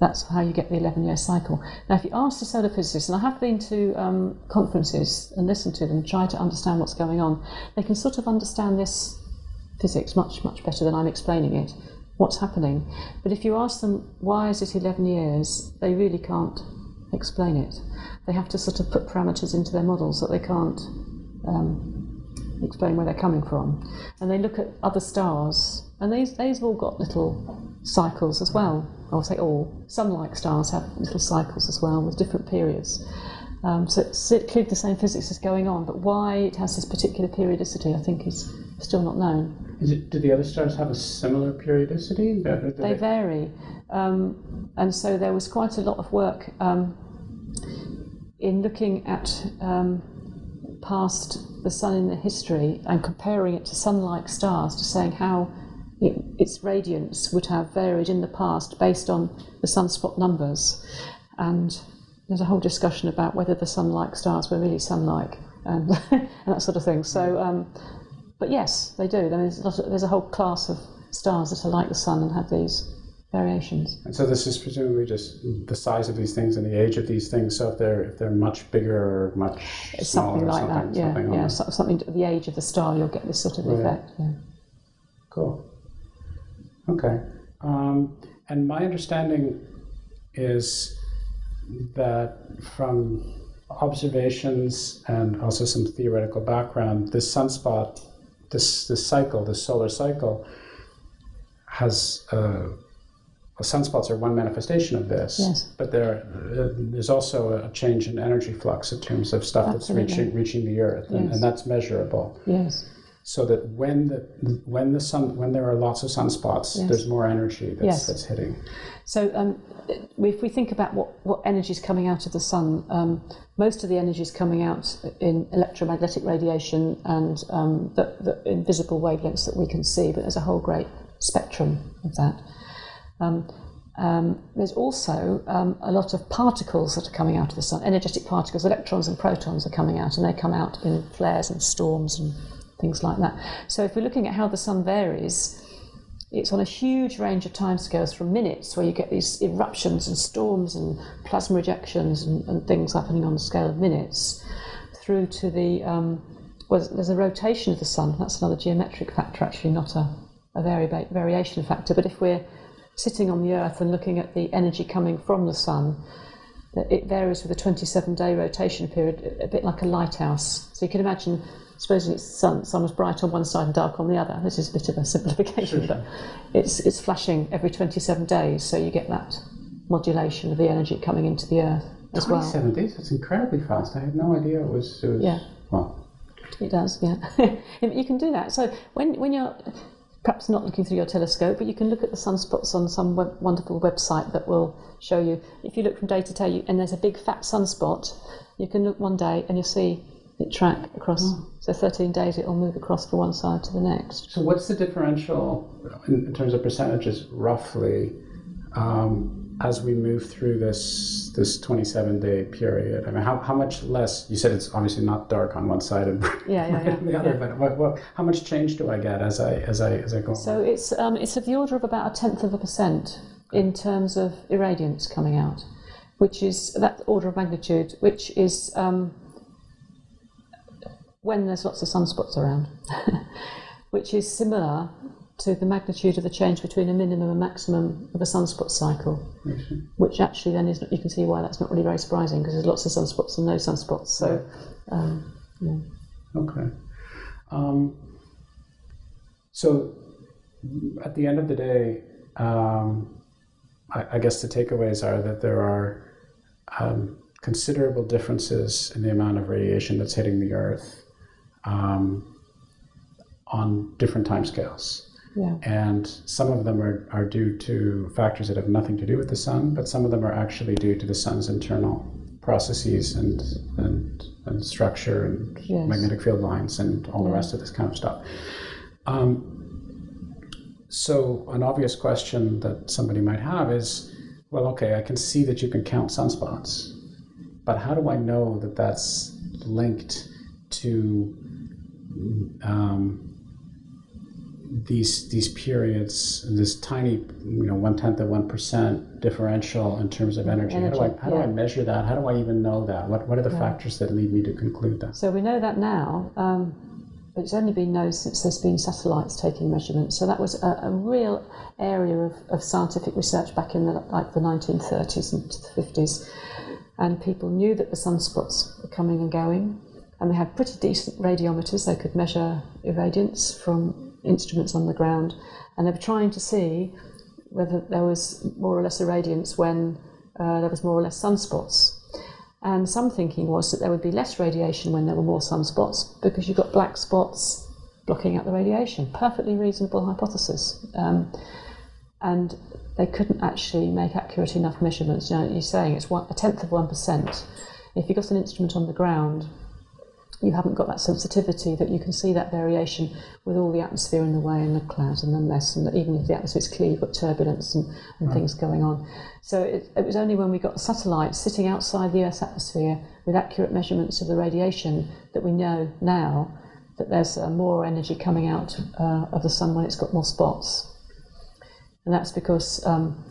that's how you get the 11 year cycle. Now, if you ask the solar physicists, and I have been to um, conferences and listened to them, try to understand what's going on, they can sort of understand this physics much, much better than I'm explaining it, what's happening. But if you ask them, why is it 11 years, they really can't explain it. They have to sort of put parameters into their models that they can't um, explain where they're coming from. And they look at other stars, and these, these have all got little cycles as well. I'll say all. Some like stars have little cycles as well with different periods. Um, so it's clearly the same physics is going on, but why it has this particular periodicity, I think, is still not known. Is it, do the other stars have a similar periodicity? Do They vary. Um, and so there was quite a lot of work um, in looking at um, past the sun in the history and comparing it to sun-like stars to saying how it, its radiance would have varied in the past based on the sunspot numbers. And there's a whole discussion about whether the sun-like stars were really sun-like and, and that sort of thing. So, um, but yes, they do. There's a, of, there's a whole class of stars that are like the sun and have these variations. And so this is presumably just the size of these things and the age of these things. So if they're if they're much bigger or much it's smaller, something like something, that. Yeah, something yeah, so, something to the age of the star, you'll get this sort of Right. effect. Yeah. Cool. Okay. Um, and my understanding is that from observations and also some theoretical background, this sunspot, this this cycle, this solar cycle, has uh, well, sunspots are one manifestation of this. Yes. But there, uh, there's also a change in energy flux in terms of stuff Absolutely. that's reaching reaching the Earth, and, Yes. and that's measurable Yes. so that when the when the sun when there are lots of sunspots, Yes. there's more energy that's, Yes. that's hitting. So, um, if we think about what, what energy is coming out of the sun, um, most of the energy is coming out in electromagnetic radiation and um, the, the invisible wavelengths that we can see, but there's a whole great spectrum of that. Um, um, there's also um, a lot of particles that are coming out of the sun, energetic particles, electrons and protons are coming out, and they come out in flares and storms and things like that. So, if we're looking at how the sun varies, it's on a huge range of timescales from minutes where you get these eruptions and storms and plasma ejections and, and things happening on a scale of minutes through to the um, well, there's a rotation of the sun. That's another geometric factor actually not a, a vari- variation factor. But if we're sitting on the earth and looking at the energy coming from the sun it varies with a 27 day rotation period a bit like a lighthouse. So you can imagine supposing it's sun, sun was bright on one side and dark on the other. This is a bit of a simplification, but it's it's flashing every 27 days, so you get that modulation of the energy coming into the earth as well. Twenty-seven days. That's incredibly fast. I had no idea it was. It was Yeah. Well, It does, yeah. you can do that. So when when you're perhaps not looking through your telescope, but you can look at the sunspots on some web, wonderful website that will show you. If you look from day to day, you, and there's a big fat sunspot, you can look one day and you'll see it track across. So 13 days, it'll move across from one side to the next. so what's the differential in, in terms of percentages, roughly, um, as we move through this this twenty-seven day period? I mean, how, how much less? You said it's obviously not dark on one side and Yeah, yeah, yeah. on the other, yeah. but what, what, how much change do I get as I as I as I go? So it's um, it's of the order of about a tenth of a percent in terms of irradiance coming out, which is that order of magnitude, which is um, when there's lots of sunspots around, which is similar to the magnitude of the change between a minimum and maximum of a sunspot cycle, which actually then is you can see why that's not really very surprising because there's lots of sunspots and no sunspots. So, um, yeah. Okay. Um, so, at the end of the day, um, I, I, guess the takeaways are that there are um, considerable differences in the amount of radiation that's hitting the Earth um, on different timescales. Yeah. And some of them are, are due to factors that have nothing to do with the sun, but some of them are actually due to the sun's internal processes and and, and structure and yes. magnetic field lines and all yeah. the rest of this kind of stuff. Um, so an obvious question that somebody might have is, well, okay, I can see that you can count sunspots, but how do I know that that's linked to um, these these periods, this tiny, you know, one tenth of one percent differential in terms of energy. energy how do I how yeah. do I measure that? How do I even know that? What what are the yeah. factors that lead me to conclude that? So we know that now, um, but it's only been known since there's been satellites taking measurements. So that was a, a real area of, of scientific research back in the, like the 1930s and the 50s, and people knew that the sunspots were coming and going. And they had pretty decent radiometers. They could measure irradiance from instruments on the ground, and they were trying to see whether there was more or less irradiance when uh, there was more or less sunspots. And some thinking was that there would be less radiation when there were more sunspots because you've got black spots blocking out the radiation. Perfectly reasonable hypothesis. Um, and they couldn't actually make accurate enough measurements. You know, you're saying it's one, a tenth of 1%. If you've got an instrument on the ground you haven't got that sensitivity that you can see that variation with all the atmosphere in the way and the clouds and the mess and even if the atmosphere is clear you've got turbulence and, and right. things going on. So it, it, was only when we got satellites sitting outside the earth's atmosphere with accurate measurements of the radiation that we know now that there's uh, more energy coming out uh, of the sun when it's got more spots. And that's because um,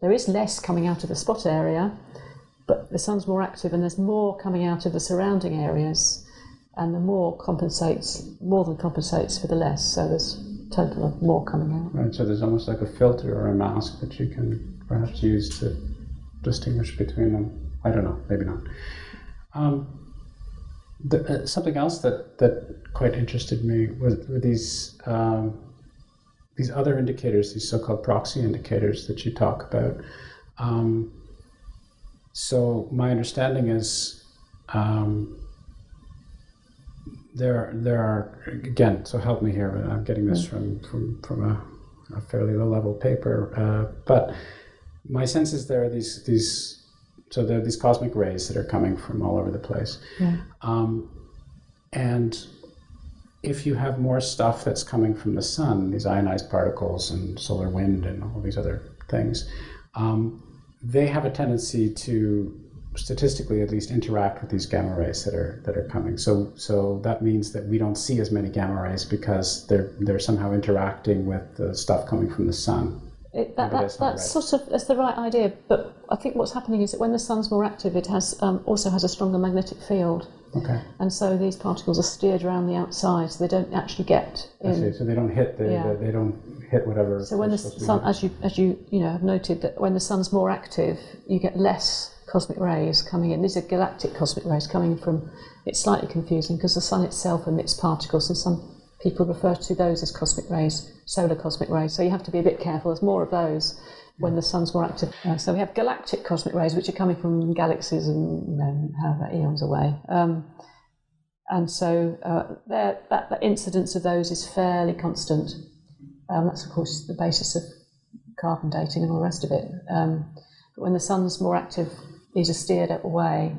there is less coming out of the spot area but the sun's more active and there's more coming out of the surrounding areas and the more compensates, more than compensates for the less. So there's total of more coming out. Right. So there's almost like a filter or a mask that you can perhaps use to distinguish between them. I don't know. Maybe not. Um, the, uh, something else that that quite interested me was were these. Um, these other indicators, these so-called proxy indicators that you talk about. Um, so my understanding is um, there there are again. So help me here. But I'm getting this from from from a, a fairly low level paper. Uh, but my sense is there are these these. So there are these cosmic rays that are coming from all over the place, yeah. um, and if you have more stuff that's coming from the sun, these ionized particles and solar wind and all these other things, um, they have a tendency to statistically at least interact with these gamma rays that are that are coming. So so that means that we don't see as many gamma rays because they're they're somehow interacting with the stuff coming from the sun. It, that, that, that's right. sort of that's the right idea, but I think what's happening is that when the sun's more active, it has um, also has a stronger magnetic field. Okay. And so these particles are steered around the outside, so they don't actually get in. So they don't hit the, yeah. the they don't hit whatever. So when the sun, as you as you you know have noted that when the sun's more active, you get less cosmic rays coming in. These are galactic cosmic rays coming from. It's slightly confusing because the sun itself emits particles, and some people refer to those as cosmic rays, solar cosmic rays. So you have to be a bit careful. There's more of those when the sun's more active. Uh, so we have galactic cosmic rays, which are coming from galaxies and you know however eons away. Um, and so uh, that, incidence of those is fairly constant. Um, that's of course the basis of carbon dating and all the rest of it. Um, but when the sun's more active, these are steered away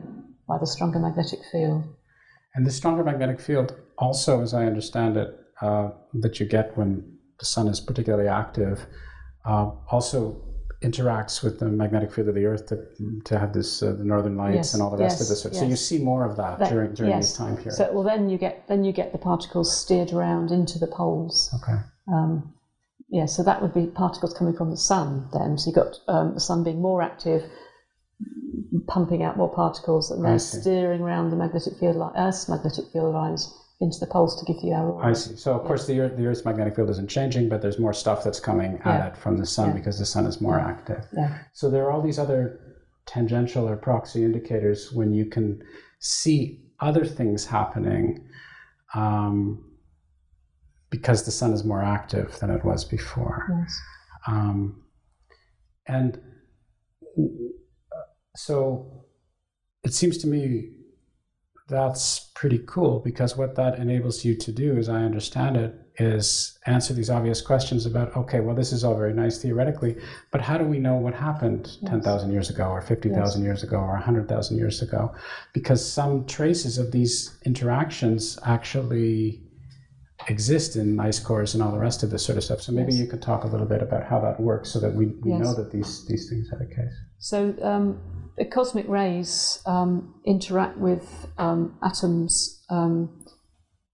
by the stronger magnetic field. And the stronger magnetic field, also, as I understand it, uh, that you get when the sun is particularly active, uh, also interacts with the magnetic field of the Earth to, to have this uh, the northern lights yes, and all the rest yes, of this. So, yes. so you see more of that, that during during yes. this time period. So well, then you get then you get the particles steered around into the poles. Okay. Um, yeah, so that would be particles coming from the sun. Then, so you have got um, the sun being more active, pumping out more particles and then steering around the magnetic field line, Earth's magnetic field lines into the poles to give the aurora. I see. So of course the Earth, the Earth's magnetic field isn't changing, but there's more stuff that's coming at Yeah. it from the sun Yeah. because the sun is more active. Yeah. So there are all these other tangential or proxy indicators when you can see other things happening um, because the sun is more active than it was before. Yes. Um, and so it seems to me that's pretty cool because what that enables you to do, as I understand it, is answer these obvious questions about okay, well, this is all very nice theoretically, but how do we know what happened 10,000 years ago, or 50,000 years ago, or 100,000 years ago? Because some traces of these interactions actually exist in ice cores and all the rest of this sort of stuff. So maybe Yes. you could talk a little bit about how that works so that we, we Yes. know that these, these things are the case. So um, the cosmic rays um, interact with um, atoms um,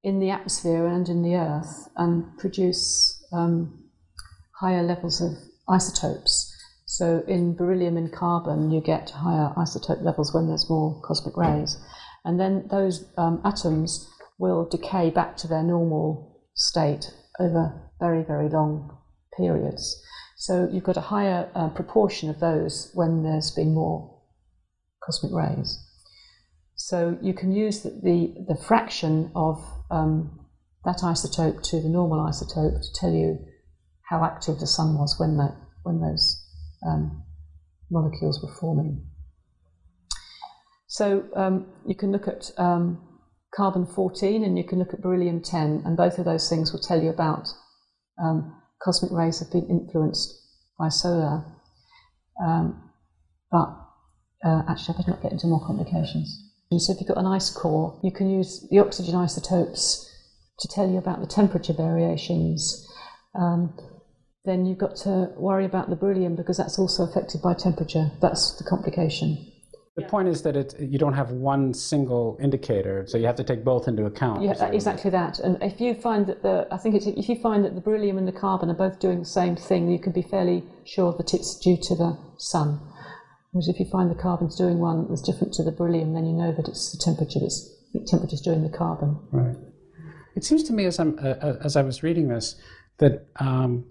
in the atmosphere and in the Earth and produce um, higher levels of isotopes. So in beryllium and carbon, you get higher isotope levels when there's more cosmic rays. And then those um, atoms will decay back to their normal state over very, very long periods. So you've got a higher uh, proportion of those when there's been more cosmic rays. So you can use the, the, the fraction of um, that isotope to the normal isotope to tell you how active the sun was when, that, when those um, molecules were forming. So um, you can look at um, carbon 14 and you can look at beryllium 10, and both of those things will tell you about um, cosmic rays have been influenced by solar. Um, but uh, actually, I better not get into more complications. And so, if you've got an ice core, you can use the oxygen isotopes to tell you about the temperature variations. Um, then you've got to worry about the beryllium because that's also affected by temperature. That's the complication. The point is that it, you don't have one single indicator, so you have to take both into account. Yeah, exactly that. And if you find that the, I think it's, if you find that the beryllium and the carbon are both doing the same thing, you can be fairly sure that it's due to the sun. Whereas if you find the carbon's doing one that's different to the beryllium, then you know that it's the temperature that's the temperature's doing the carbon. Right. It seems to me, as I'm uh, uh, as I was reading this, that um,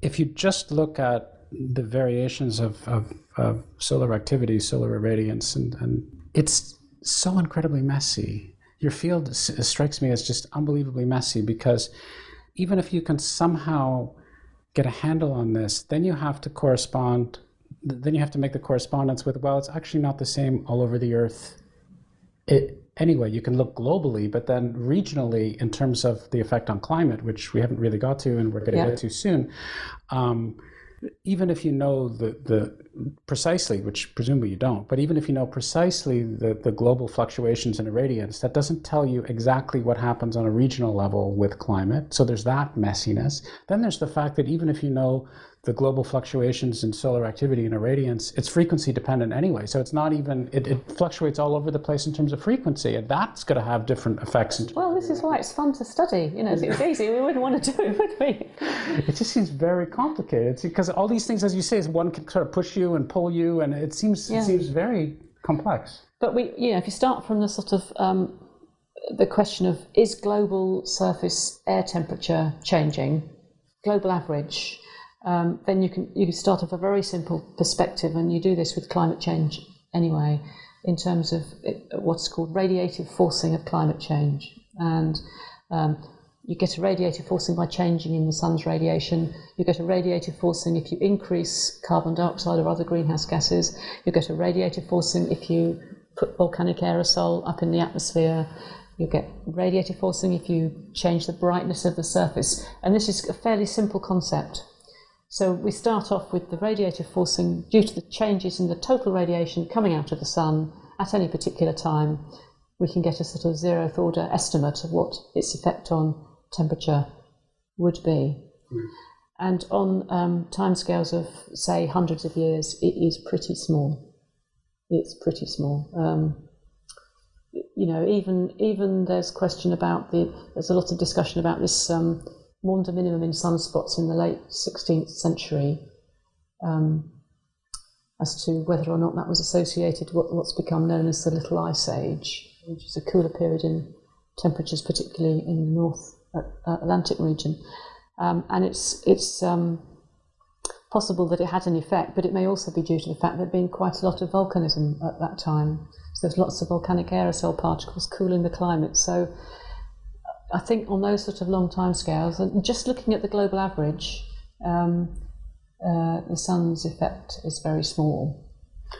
if you just look at the variations of, of, of solar activity, solar irradiance, and, and it's so incredibly messy. Your field s- strikes me as just unbelievably messy because even if you can somehow get a handle on this, then you have to correspond. Then you have to make the correspondence with well, it's actually not the same all over the Earth it, anyway, you can look globally, but then regionally, in terms of the effect on climate, which we haven't really got to, and we're going to Yeah. get to soon. Um, even if you know the, the precisely, which presumably you don't, but even if you know precisely the, the global fluctuations in irradiance, that doesn't tell you exactly what happens on a regional level with climate. So there's that messiness. Then there's the fact that even if you know the global fluctuations in solar activity and irradiance, it's frequency dependent anyway. So it's not even, it, it fluctuates all over the place in terms of frequency, and that's going to have different effects. Well, this is why it's fun to study. You know, if it was easy, we wouldn't want to do it, would we? it just seems very complicated because all these things, as you say, is one can sort of push you and pull you, and it seems Yeah. it seems very complex. But we, you know, if you start from the sort of um, the question of is global surface air temperature changing, global average, um, then you can you can start off a very simple perspective, and you do this with climate change anyway, in terms of it, what's called radiative forcing of climate change, and um, you get a radiative forcing by changing in the sun's radiation. You get a radiative forcing if you increase carbon dioxide or other greenhouse gases. You get a radiative forcing if you put volcanic aerosol up in the atmosphere. You get radiative forcing if you change the brightness of the surface. And this is a fairly simple concept. So we start off with the radiative forcing due to the changes in the total radiation coming out of the sun at any particular time. We can get a sort of zeroth order estimate of what its effect on temperature would be. And on um, timescales of, say, hundreds of years, it is pretty small. It's pretty small. Um, you know, even even there's question about the. There's a lot of discussion about this um, Maunder minimum in sunspots in the late 16th century, um, as to whether or not that was associated with what's become known as the Little Ice Age, which is a cooler period in temperatures, particularly in the North Atlantic region. Um, and it's, it's um, possible that it had an effect, but it may also be due to the fact that there had been quite a lot of volcanism at that time. So there's lots of volcanic aerosol particles cooling the climate. So I think on those sort of long time scales, and just looking at the global average, um, uh, the sun's effect is very small.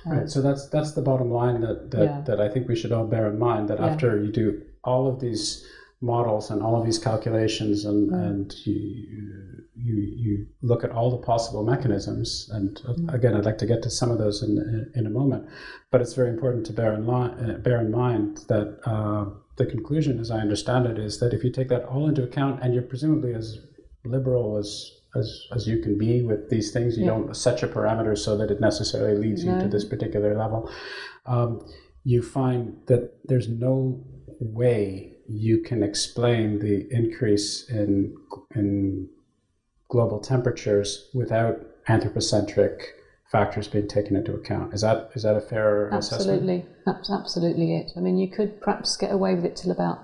Right. So that's that's the bottom line that that, yeah. that I think we should all bear in mind. That yeah. after you do all of these models and all of these calculations and, mm. and you, you you look at all the possible mechanisms and uh, mm. again I'd like to get to some of those in, in, in a moment but it's very important to bear in, line, uh, bear in mind that uh, the conclusion as I understand it is that if you take that all into account and you're presumably as liberal as as, as you can be with these things you yeah. don't set your parameters so that it necessarily leads no. you to this particular level um, you find that there's no way you can explain the increase in in global temperatures without anthropocentric factors being taken into account. Is that is that a fair absolutely. assessment? Absolutely, that's absolutely it. I mean, you could perhaps get away with it till about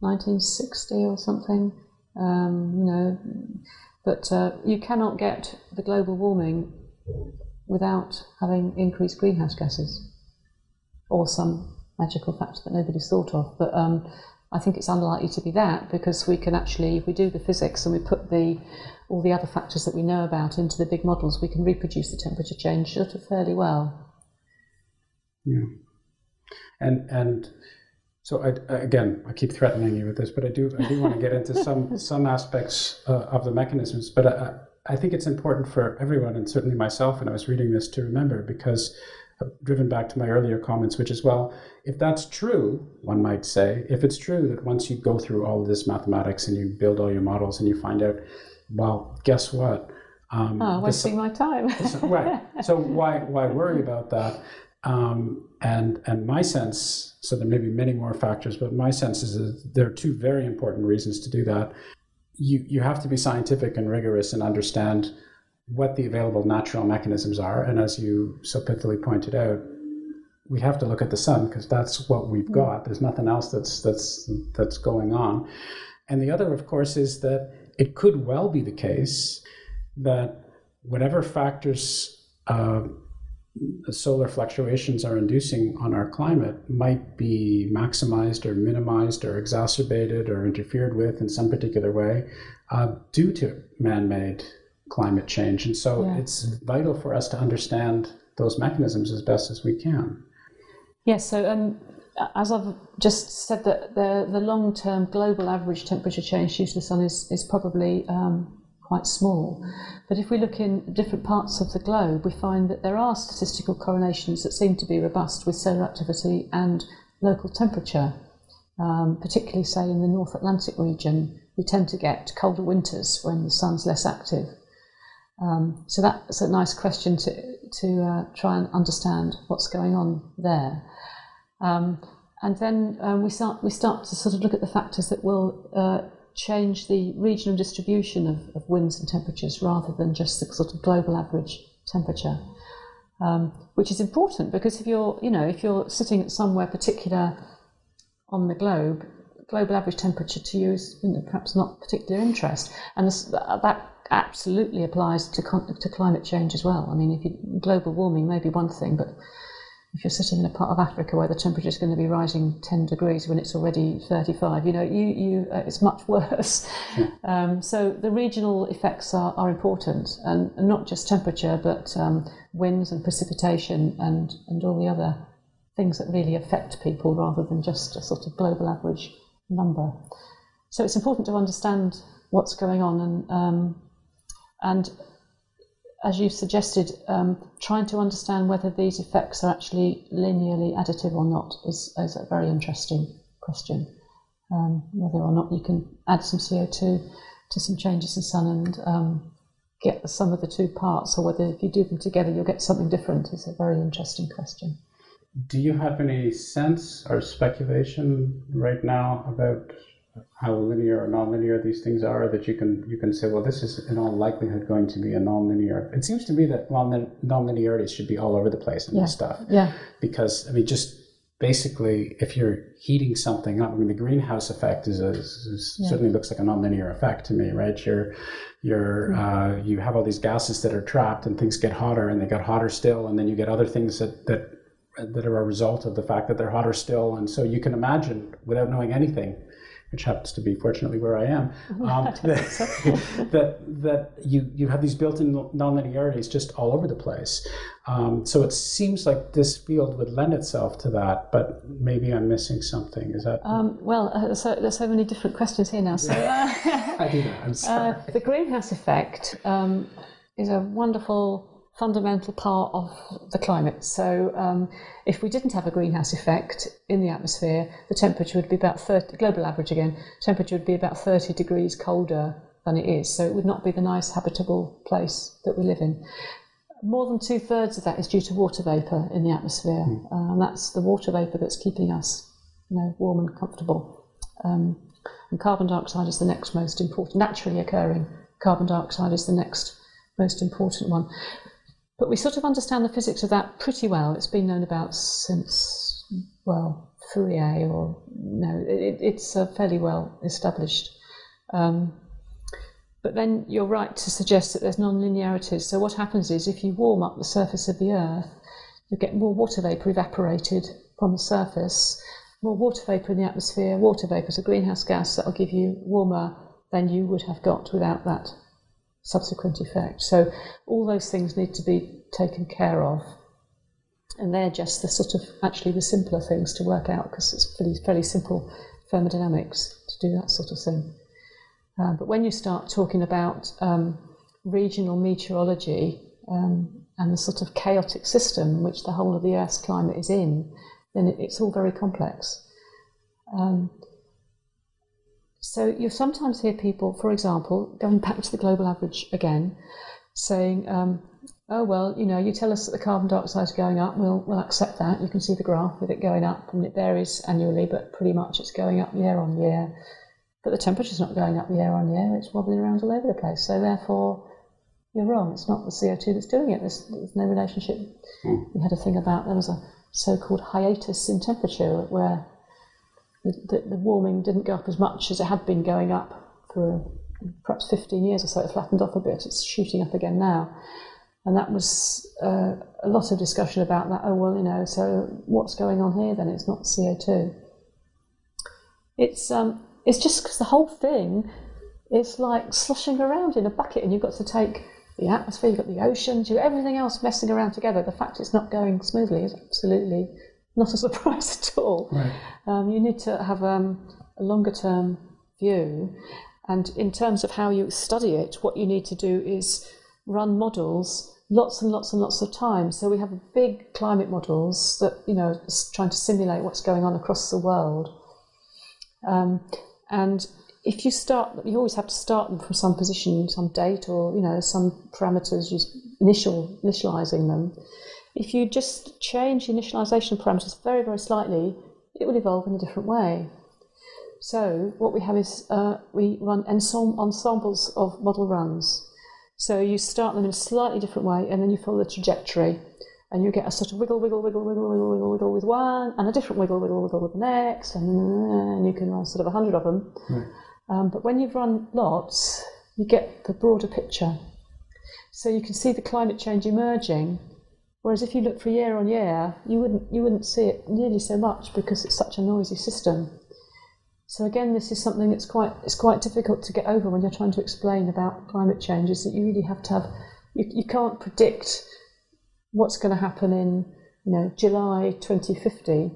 1960 or something. Um, you know, but uh, you cannot get the global warming without having increased greenhouse gases or some magical factor that nobody's thought of. But um, I think it's unlikely to be that because we can actually, if we do the physics and we put the all the other factors that we know about into the big models, we can reproduce the temperature change sort of fairly well. Yeah, and and so I, again, I keep threatening you with this, but I do I do want to get into some some aspects uh, of the mechanisms. But I, I think it's important for everyone, and certainly myself, when I was reading this, to remember because driven back to my earlier comments, which is well, if that's true, one might say, if it's true that once you go through all of this mathematics and you build all your models and you find out, well, guess what? Um, oh, wasting my time. right. So why why worry about that? Um, and and my sense, so there may be many more factors, but my sense is that there are two very important reasons to do that. You you have to be scientific and rigorous and understand what the available natural mechanisms are. And as you so pithily pointed out, we have to look at the sun because that's what we've mm. got. There's nothing else that's that's that's going on. And the other, of course, is that it could well be the case that whatever factors uh, solar fluctuations are inducing on our climate might be maximized or minimized or exacerbated or interfered with in some particular way uh, due to man-made climate change. And so yeah. it's vital for us to understand those mechanisms as best as we can. Yes, so um, as I've just said, that the, the long term global average temperature change due to the sun is, is probably um, quite small. But if we look in different parts of the globe, we find that there are statistical correlations that seem to be robust with solar activity and local temperature. Um, particularly, say, in the North Atlantic region, we tend to get colder winters when the sun's less active. Um, so that's a nice question to, to uh, try and understand what's going on there. Um, and then um, we, start, we start to sort of look at the factors that will uh, change the regional distribution of, of, winds and temperatures rather than just the sort of global average temperature. Um, which is important because if you're, you know, if you're sitting at somewhere particular on the globe, global average temperature to you is you know, perhaps not of particular interest, and this, that absolutely applies to, to climate change as well. I mean, if you, global warming may be one thing, but if you're sitting in a part of Africa where the temperature is going to be rising 10 degrees when it's already 35, you know, you, you, uh, it's much worse. Um, so the regional effects are, are important, and, and not just temperature, but um, winds and precipitation and, and all the other things that really affect people rather than just a sort of global average number. So it's important to understand what's going on and um, and as you suggested, um, trying to understand whether these effects are actually linearly additive or not is, is a very interesting question. Um, whether or not you can add some CO2 to some changes in sun and um, get the sum of the two parts, or whether if you do them together you'll get something different, is a very interesting question. Do you have any sense or speculation right now about how linear or nonlinear these things are that you can you can say well this is in all likelihood going to be a nonlinear it seems to me that well nonlinearities should be all over the place in yeah. this stuff yeah because i mean just basically, if you're heating something up, I mean, the greenhouse effect is, a, is yeah. certainly looks like a nonlinear effect to me, right? You're, you're, uh, you have all these gases that are trapped, and things get hotter, and they get hotter still, and then you get other things that that that are a result of the fact that they're hotter still, and so you can imagine, without knowing anything, which happens to be fortunately where I am, um, that, that, that you you have these built-in nonlinearities just all over the place. Um, so it seems like this field would lend itself to that, but maybe I'm missing something. Is that? Um, well, uh, so there's so many different questions here now. So uh, I do that. I'm uh, sorry. Uh, the greenhouse effect um, is a wonderful fundamental part of the climate. So, um, if we didn't have a greenhouse effect in the atmosphere, the temperature would be about 30, global average again, temperature would be about 30 degrees colder than it is. So, it would not be the nice habitable place that we live in. More than two thirds of that is due to water vapour in the atmosphere, mm. uh, and that's the water vapour that's keeping us you know, warm and comfortable. Um, and carbon dioxide is the next most important, naturally occurring carbon dioxide is the next most important one. But we sort of understand the physics of that pretty well. It's been known about since, well, Fourier, or no, it, it's uh, fairly well established. Um, but then you're right to suggest that there's non-linearities. So what happens is if you warm up the surface of the Earth, you get more water vapour evaporated from the surface, more water vapour in the atmosphere. Water vapour is a greenhouse gas that will give you warmer than you would have got without that subsequent effect. So all those things need to be taken care of. And they're just the sort of actually the simpler things to work out because it's fairly, fairly simple thermodynamics to do that sort of thing. Uh, but when you start talking about um, regional meteorology um, and the sort of chaotic system which the whole of the Earth's climate is in, then it, it's all very complex. Um, so you sometimes hear people, for example, going back to the global average again, saying, um, "Oh well, you know, you tell us that the carbon dioxide is going up, we'll we'll accept that. You can see the graph with it going up, and it varies annually, but pretty much it's going up year on year. But the temperature's not going up year on year; it's wobbling around all over the place. So therefore, you're wrong. It's not the CO2 that's doing it. There's, there's no relationship. Mm. We had a thing about there was a so-called hiatus in temperature where the, the, warming didn't go up as much as it had been going up for perhaps 15 years or so. It flattened off a bit. It's shooting up again now. And that was uh, a lot of discussion about that. Oh, well, you know, so what's going on here then? It's not CO2. It's, um, it's just because the whole thing is like sloshing around in a bucket and you've got to take the atmosphere, you've got the oceans, you've got everything else messing around together. The fact it's not going smoothly is absolutely not a surprise at all. Right. Um, you need to have um, a longer term view. And in terms of how you study it, what you need to do is run models lots and lots and lots of times. So we have big climate models that, you know, trying to simulate what's going on across the world. Um, and if you start, you always have to start them from some position, some date, or you know, some parameters. You initial initializing them. If you just change the initialization parameters very, very slightly, it will evolve in a different way. So what we have is uh, we run ensembles of model runs. So you start them in a slightly different way, and then you follow the trajectory, and you get a sort of wiggle, wiggle, wiggle, wiggle, wiggle, wiggle, wiggle with one, and a different wiggle, wiggle, wiggle with the next, and, you can run sort of a hundred of them. Right. Um, but when you've run lots, you get the broader picture. So you can see the climate change emerging, Whereas if you look for year on year, you wouldn't you wouldn't see it nearly so much because it's such a noisy system. So again, this is something that's quite it's quite difficult to get over when you're trying to explain about climate change. Is that you really have to have you, you can't predict what's going to happen in you know July 2050,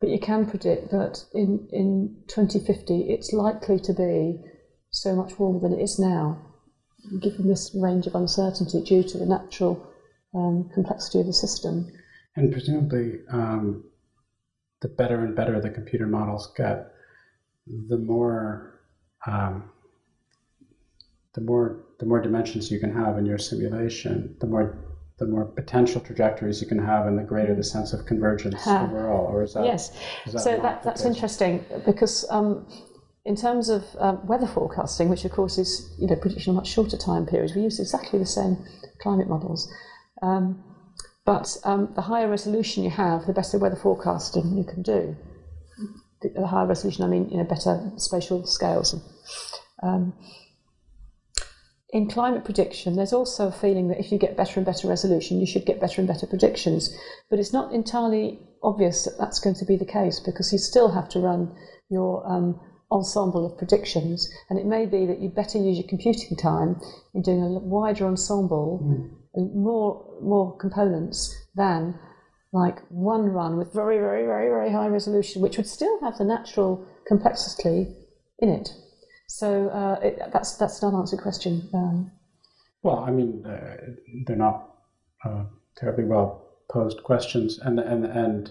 but you can predict that in in 2050 it's likely to be so much warmer than it is now, given this range of uncertainty due to the natural um, complexity of the system. And presumably, um, the better and better the computer models get, the more um, the more the more dimensions you can have in your simulation, the more the more potential trajectories you can have, and the greater the sense of convergence overall. Or is that yes? Is that so that, that's interesting because. Um, in terms of um, weather forecasting, which of course is you know prediction of much shorter time periods, we use exactly the same climate models. Um, But um, the higher resolution you have, the better weather forecasting you can do. The, the higher resolution, I mean, you know, better spatial scales. Um, in climate prediction, there's also a feeling that if you get better and better resolution, you should get better and better predictions. But it's not entirely obvious that that's going to be the case because you still have to run your um, ensemble of predictions, and it may be that you better use your computing time in doing a wider ensemble, mm. More more components than like one run with very very very very high resolution, which would still have the natural complexity in it. So uh, it, that's that's an unanswered question. Um, well, I mean, uh, they're not uh, terribly well posed questions, and and and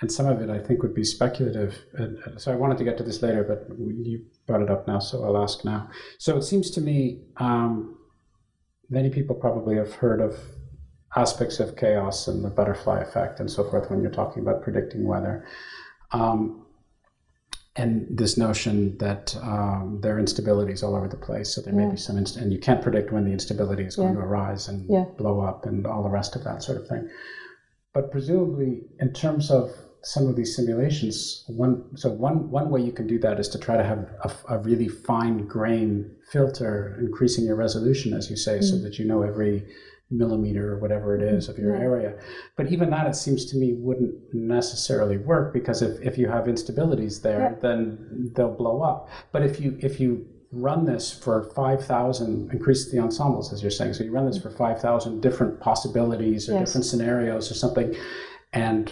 and some of it I think would be speculative. And, so I wanted to get to this later, but you brought it up now, so I'll ask now. So it seems to me um, many people probably have heard of aspects of chaos and the butterfly effect and so forth when you're talking about predicting weather. Um, and this notion that um, there are instabilities all over the place. So there yeah. may be some, inst- and you can't predict when the instability is going yeah. to arise and yeah. blow up and all the rest of that sort of thing. But presumably, in terms of some of these simulations, one so one one way you can do that is to try to have a, a really fine grain filter, increasing your resolution, as you say, mm. so that you know every millimeter or whatever it is of your yeah. area. But even that, it seems to me, wouldn't necessarily work because if, if you have instabilities there, yeah. then they'll blow up. But if you if you run this for 5,000, increase the ensembles, as you're saying, so you run this for 5,000 different possibilities or yes. different scenarios or something, and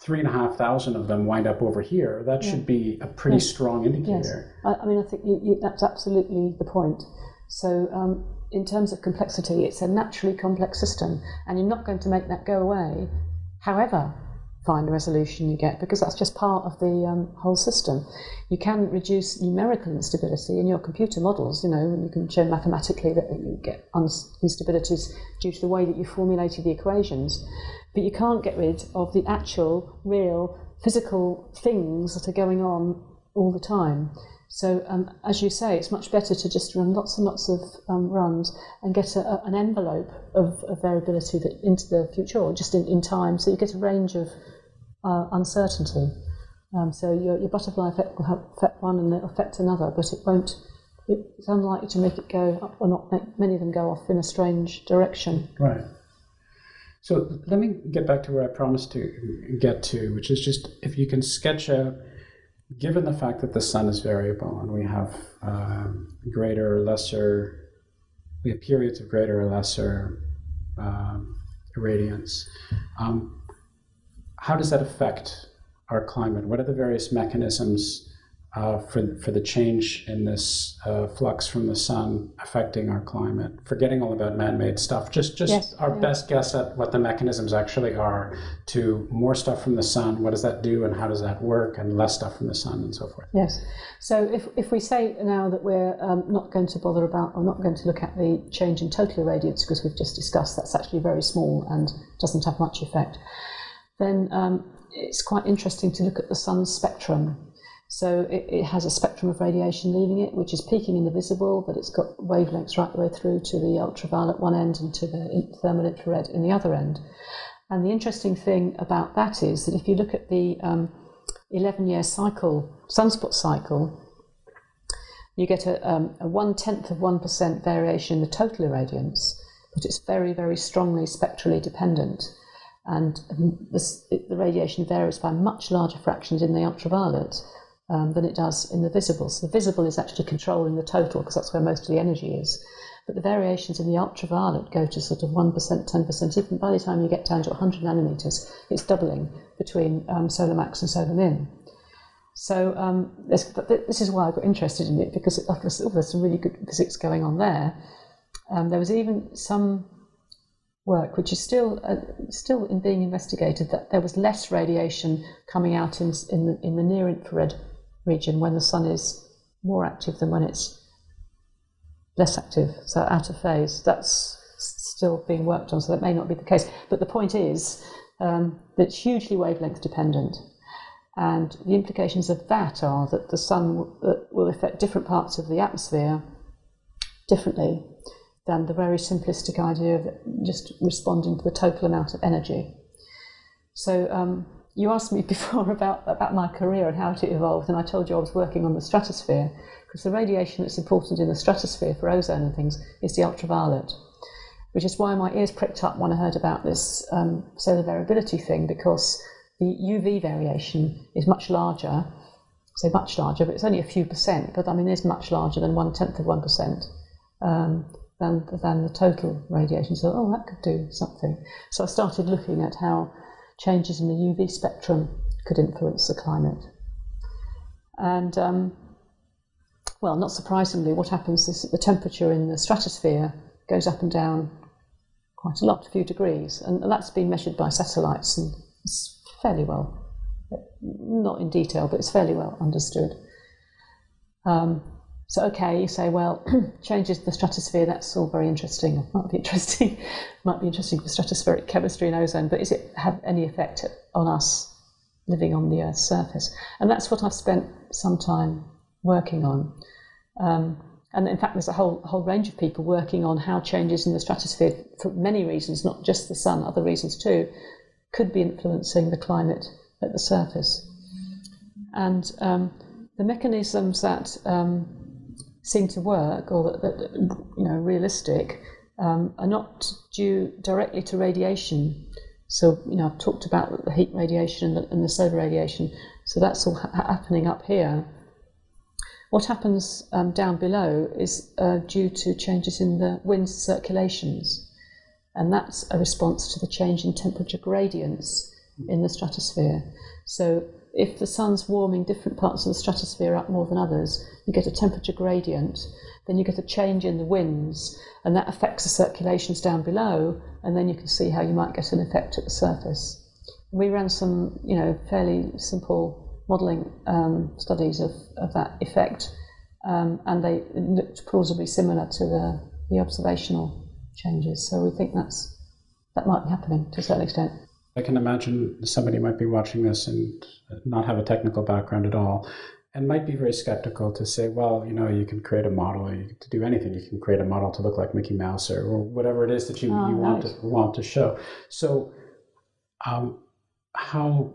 three and a half thousand of them wind up over here, that yeah. should be a pretty yes. strong indicator. Yes. I, I, mean, I think you, you, that's absolutely the point. So um, in terms of complexity, it's a naturally complex system, and you're not going to make that go away, however fine a resolution you get, because that's just part of the um, whole system. You can reduce numerical instability in your computer models, you know, and you can show mathematically that you get instabilities due to the way that you formulated the equations, but you can't get rid of the actual, real, physical things that are going on all the time. So, um, as you say, it's much better to just run lots and lots of um, runs and get a, a, an envelope of, of variability that, into the future or just in, in time. So you get a range of uh, uncertainty. Um, so your, your butterfly effect will affect one and it affect another, but it won't. It's unlikely to make it go up or not make many of them go off in a strange direction. Right. So let me get back to where I promised to get to, which is just if you can sketch out given the fact that the sun is variable and we have um, greater or lesser, we have periods of greater or lesser um, irradiance, um, how does that affect our climate? What are the various mechanisms uh, for, for the change in this uh, flux from the sun affecting our climate, forgetting all about man-made stuff, just just yes, our yeah. best guess at what the mechanisms actually are to more stuff from the sun, what does that do and how does that work, and less stuff from the sun and so forth. Yes. So if, if we say now that we're um, not going to bother about or not going to look at the change in total irradiance because we've just discussed that's actually very small and doesn't have much effect, then um, it's quite interesting to look at the sun's spectrum so it, it, has a spectrum of radiation leaving it, which is peaking in the visible, but it's got wavelengths right the way through to the ultraviolet one end and to the thermal infrared in the other end. And the interesting thing about that is that if you look at the um, 11 year cycle, sunspot cycle, you get a, um, a one tenth of 1% variation in the total irradiance, but it's very, very strongly spectrally dependent. And this, the radiation varies by much larger fractions in the ultraviolet um, than it does in the visible. So the visible is actually controlling the total because that's where most of the energy is. But the variations in the ultraviolet go to sort of 1%, 10%. Even by the time you get down to 100 nanometers, it's doubling between um, solar max and solar min. So um, this, this, is why I got interested in it because it, oh, there's some really good physics going on there. Um, there was even some work, which is still uh, still in being investigated, that there was less radiation coming out in, in the, in the near infrared region when the sun is more active than when it's less active, so out of phase. That's still being worked on, so that may not be the case. But the point is um, that it's hugely wavelength dependent. And the implications of that are that the sun will, will affect different parts of the atmosphere differently. than the very simplistic idea of just responding to the total amount of energy. So um, you asked me before about, about my career and how it evolved, and I told you I was working on the stratosphere, because the radiation that's important in the stratosphere for ozone and things is the ultraviolet, which is why my ears pricked up when I heard about this um, solar variability thing, because the UV variation is much larger, so much larger, but it's only a few percent, but I mean, it is much larger than one tenth of 1%. Um, than, than the total radiation. So, oh, that could do something. So I started looking at how changes in the UV spectrum could influence the climate. And, um, well, not surprisingly, what happens is that the temperature in the stratosphere goes up and down quite a lot, a few degrees, and that's been measured by satellites, and it's fairly well, not in detail, but it's fairly well understood. Um, so, okay, you say, well, changes in the stratosphere, that's all very interesting. Might be interesting, might be interesting for stratospheric chemistry and ozone, but is it have any effect on us living on the Earth's surface? And that's what I've spent some time working on. Um, and in fact, there's a whole whole range of people working on how changes in the stratosphere, for many reasons, not just the sun, other reasons too, could be influencing the climate at the surface. And um, the mechanisms that um, seem to work or that, that you know realistic um, are not due directly to radiation. So you know I've talked about the heat radiation and the, and the solar radiation. So that's all ha- happening up here. What happens um, down below is uh, due to changes in the wind circulations, and that's a response to the change in temperature gradients in the stratosphere. So if the sun's warming different parts of the stratosphere up more than others, you get a temperature gradient, then you get a change in the winds, and that affects the circulations down below, and then you can see how you might get an effect at the surface. We ran some, you know, fairly simple modelling um, studies of, of that effect, um, and they looked plausibly similar to the, the observational changes. So we think that's that might be happening to a certain extent. I can imagine somebody might be watching this and not have a technical background at all and might be very skeptical to say, well, you know, you can create a model, you, to do anything, you can create a model to look like Mickey Mouse or, or whatever it is that you, oh, you want, to, want to show. So, um, how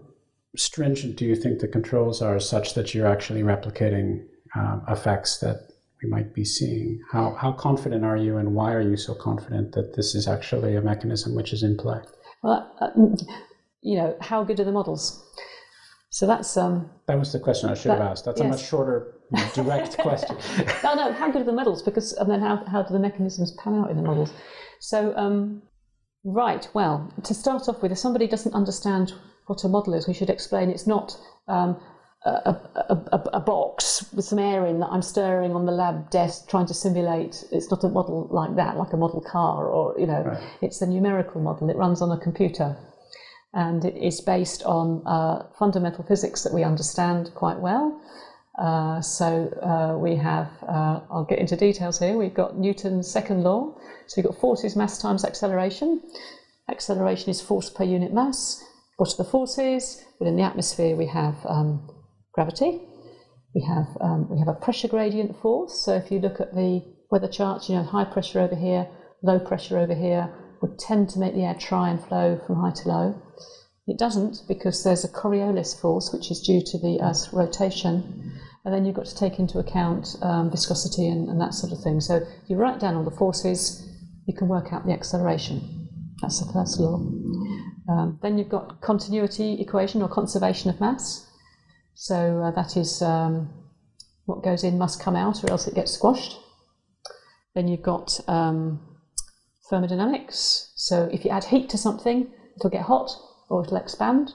stringent do you think the controls are such that you're actually replicating um, effects that we might be seeing? How, how confident are you, and why are you so confident that this is actually a mechanism which is in play? Well, uh, mm, you know, how good are the models? So that's um, that was the question I should that, have asked. That's yes. a much shorter, direct question. no, no, how good are the models? Because and then how how do the mechanisms pan out in the models? So um, right, well, to start off with, if somebody doesn't understand what a model is, we should explain it's not um, a, a, a, box with some air in that I'm stirring on the lab desk trying to simulate. It's not a model like that, like a model car, or you know, right. it's a numerical model. It runs on a computer, and it is based on uh, fundamental physics that we understand quite well. Uh, so uh, we have, uh, I'll get into details here. We've got Newton's second law. So we've got forces mass times acceleration. Acceleration is force per unit mass. What are the forces? Well, in the atmosphere we have um, gravity. We have, um, we have a pressure gradient force. So if you look at the weather charts, you know, high pressure over here, low pressure over here would tend to make the air try and flow from high to low. It doesn't because there's a Coriolis force, which is due to the Earth's rotation. And then you've got to take into account um, viscosity and, and, that sort of thing. So you write down all the forces, you can work out the acceleration. That's the first law. Um, then you've got continuity equation or conservation of mass. So uh, that is um, what goes in must come out, or else it gets squashed. Then you've got um, thermodynamics. So if you add heat to something, it'll get hot or it'll expand.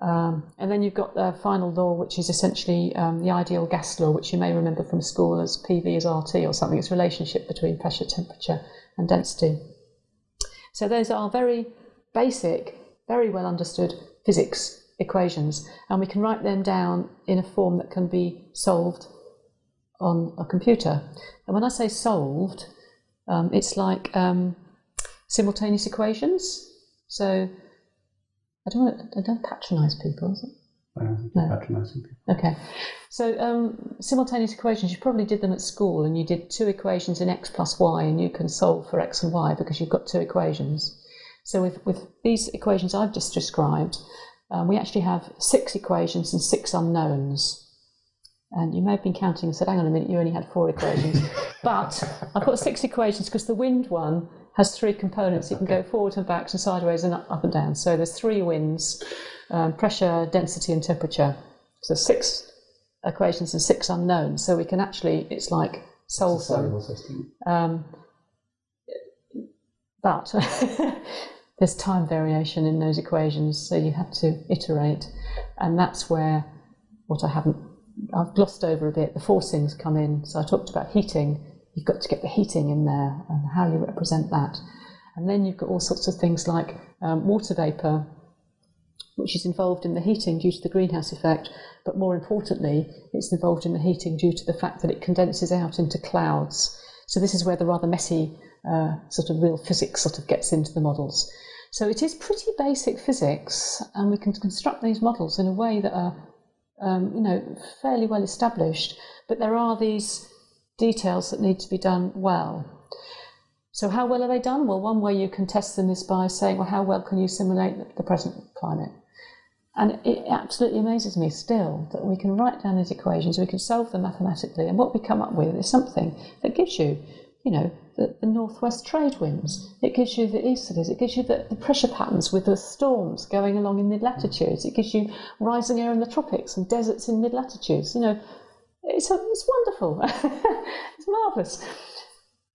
Um, and then you've got the final law, which is essentially um, the ideal gas law, which you may remember from school as PV is RT or something. It's relationship between pressure, temperature, and density. So those are very basic, very well understood physics equations, and we can write them down in a form that can be solved on a computer. And when I say solved, um, it's like um, simultaneous equations. So I don't want to, I don't patronise people. I don't No. patronising people. Okay. So um, simultaneous equations, you probably did them at school and you did two equations in x plus y and you can solve for x and y because you've got two equations. So with, with these equations I've just described, um, we actually have six equations and six unknowns. And you may have been counting and said, hang on a minute, you only had four equations. but I've got six equations because the wind one has three components. It can go forward and back and sideways and up, and down. So there's three winds, um, pressure, density and temperature. So six equations and six unknowns. So we can actually, it's like solve them. Solvable system. Um, but there's time variation in those equations, so you have to iterate, and that's where what I haven't I've glossed over a bit. The forcings come in. So I talked about heating. You've got to get the heating in there and how you represent that, and then you've got all sorts of things like um, water vapor, which is involved in the heating due to the greenhouse effect, but more importantly, it's involved in the heating due to the fact that it condenses out into clouds. So this is where the rather messy uh, sort of real physics sort of gets into the models. So it is pretty basic physics, and we can construct these models in a way that are, um, you know, fairly well established. But there are these details that need to be done well. So how well are they done? Well, one way you can test them is by saying, well, how well can you simulate the present climate? And it absolutely amazes me still that we can write down these equations, we can solve them mathematically, and what we come up with is something that gives you, you know, the, the northwest trade winds, it gives you the easterlies, it gives you the, the pressure patterns with the storms going along in mid latitudes, it gives you rising air in the tropics and deserts in mid latitudes. You know, it's, it's wonderful, it's marvellous.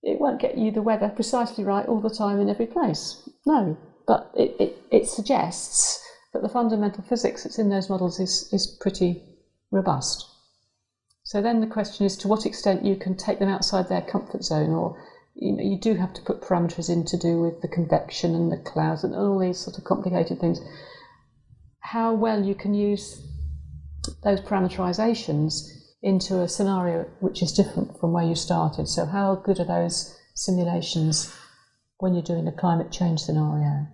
It won't get you the weather precisely right all the time in every place, no, but it, it, it suggests that the fundamental physics that's in those models is, is pretty robust. So then the question is to what extent you can take them outside their comfort zone, or you, know, you do have to put parameters in to do with the convection and the clouds and all these sort of complicated things. How well you can use those parameterizations into a scenario which is different from where you started. So how good are those simulations when you're doing a climate change scenario?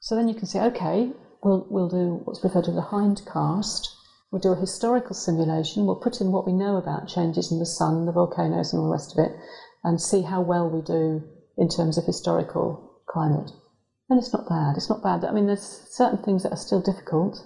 So then you can say, okay, we'll, we'll do what's referred to as a hindcast. We'll do a historical simulation. We'll put in what we know about changes in the sun, the volcanoes, and all the rest of it, and see how well we do in terms of historical climate. And it's not bad. It's not bad. I mean, there's certain things that are still difficult.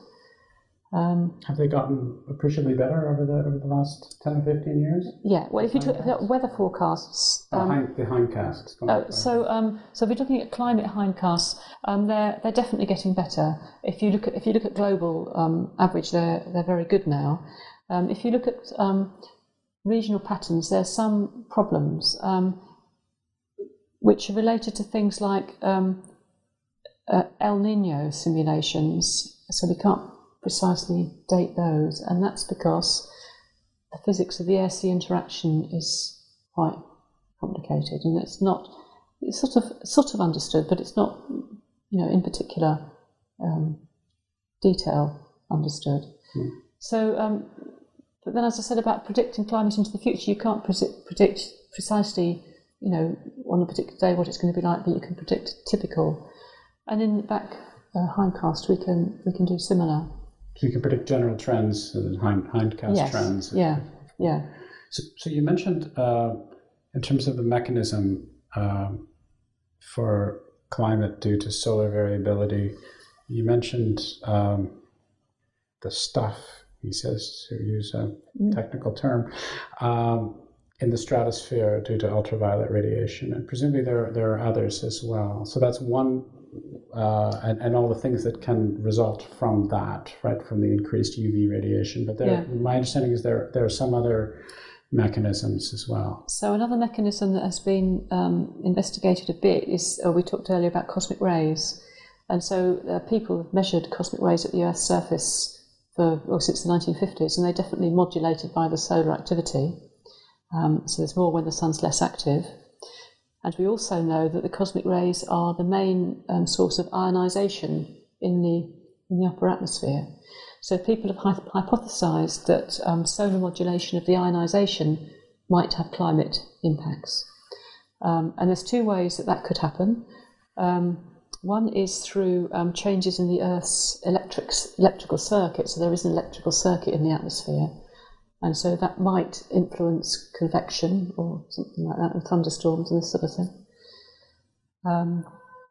Um, Have they gotten appreciably better over the over the last ten or fifteen years? yeah. Well, if you took the weather forecasts, Oh, um, hind, the hindcasts. Oh, so, um, so if you're looking at climate hindcasts, um, they're they're definitely getting better. If you look at if you look at global um, average, they're they're very good now. Um, if you look at um, regional patterns, there's some problems um, which are related to things like um, uh, El Nino simulations. So we can't precisely date those, and that's because the physics of the air-sea interaction is quite complicated, and it's not. It's sort of sort of understood, but it's not, you know, in particular um, detail understood. So, um, but then, as I said about predicting climate into the future, you can't presi- predict precisely, you know, on a particular day what it's going to be like, but you can predict typical. And in the back uh, hindcast, we can we can do similar. So you can predict general trends and hind, hindcast yes. trends. Yeah. Yeah. So, so you mentioned uh, in terms of the mechanism um, for climate due to solar variability, you mentioned um, the stuff. He says to use a technical term um, in the stratosphere due to ultraviolet radiation, and presumably there there are others as well. So that's one. Uh, and, and all the things that can result from that, right, from the increased UV radiation. But there, Yeah. my understanding is there there are some other mechanisms as well. So another mechanism that has been um, investigated a bit is uh, we talked earlier about cosmic rays, and so uh, people have measured cosmic rays at the Earth's surface for well, since the 1950s, and they're definitely modulated by the solar activity. Um, so there's more when the sun's less active. And we also know that the cosmic rays are the main um, source of ionisation in the in the upper atmosphere. So people have hy- hypothesised that um, solar modulation of the ionisation might have climate impacts. Um, and there's two ways that that could happen. Um, one is through um, changes in the Earth's electric, electrical circuit. So there is an electrical circuit in the atmosphere, and so that might influence convection or something like that, and thunderstorms and this sort of thing. Um,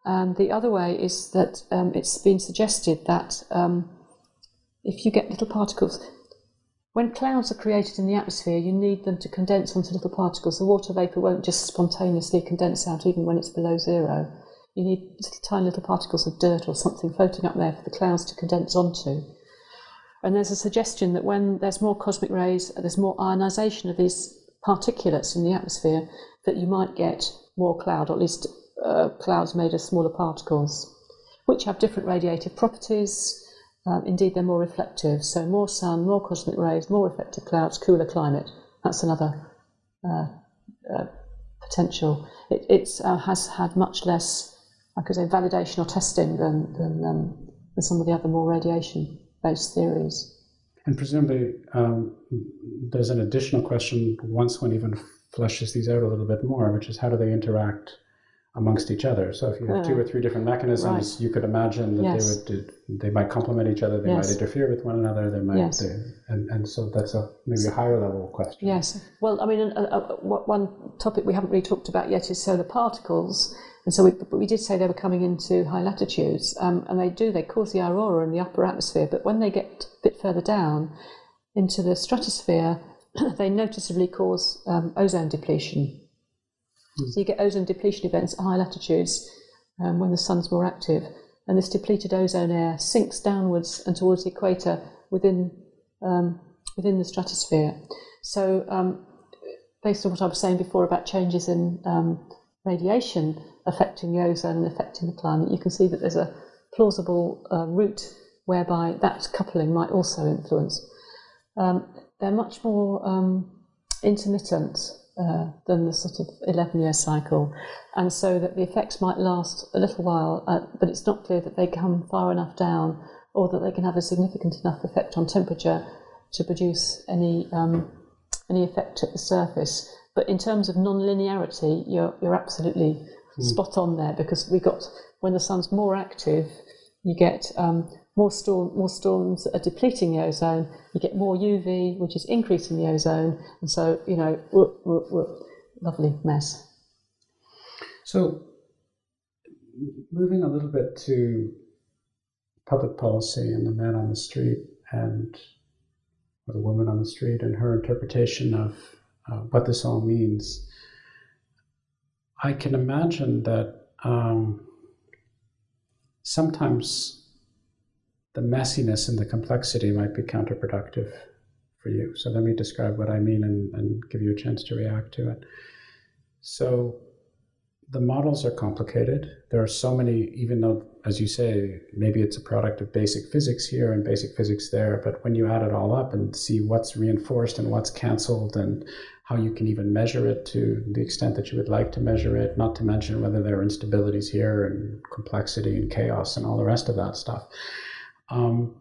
and the other way is that um, it's been suggested that um, if you get little particles, when clouds are created in the atmosphere, you need them to condense onto little particles. The water vapour won't just spontaneously condense out even when it's below zero. You need little, tiny little particles of dirt or something floating up there for the clouds to condense onto. And there's a suggestion that when there's more cosmic rays, there's more ionisation of these particulates in the atmosphere, that you might get more cloud, or at least uh, clouds made of smaller particles, which have different radiative properties. Um, indeed, they're more reflective. So, more sun, more cosmic rays, more reflective clouds, cooler climate. That's another uh, uh, potential. It uh, has had much less, I could say, validation or testing than, than, um, than some of the other more radiation based theories. And presumably, um, there's an additional question once one even fleshes these out a little bit more, which is how do they interact amongst each other. So if you have two or three different mechanisms, right. you could imagine that yes. they would they might complement each other, they yes. might interfere with one another, they might, yes. they, and and so that's a maybe a higher level question. Yes. Well, I mean, uh, uh, one topic we haven't really talked about yet is solar particles. And so we, we did say they were coming into high latitudes, um, and they do, they cause the aurora in the upper atmosphere, but when they get a bit further down into the stratosphere, they noticeably cause um, ozone depletion. So you get ozone depletion events at high latitudes um, when the sun's more active, and this depleted ozone air sinks downwards and towards the equator within um, within the stratosphere. So, um, based on what I was saying before about changes in um, radiation affecting the ozone and affecting the climate, you can see that there's a plausible uh, route whereby that coupling might also influence. Um, they're much more um, intermittent uh, than the sort of 11 year cycle, and so that the effects might last a little while, uh, but it's not clear that they come far enough down or that they can have a significant enough effect on temperature to produce any, um, any effect at the surface. But in terms of non-linearity, you're, you're absolutely mm. spot on there because we got when the sun's more active, you get um, more, storm, more storms are depleting the ozone, you get more UV, which is increasing the ozone, and so, you know, whoop, whoop, whoop, lovely mess. So, moving a little bit to public policy and the man on the street and or the woman on the street and her interpretation of uh, what this all means, I can imagine that um, sometimes the messiness and the complexity might be counterproductive for you. So let me describe what I mean and, and give you a chance to react to it. So the models are complicated. There are so many, even though, as you say, maybe it's a product of basic physics here and basic physics there, but when you add it all up and see what's reinforced and what's canceled and how you can even measure it to the extent that you would like to measure it, not to mention whether there are instabilities here and complexity and chaos and all the rest of that stuff. Um,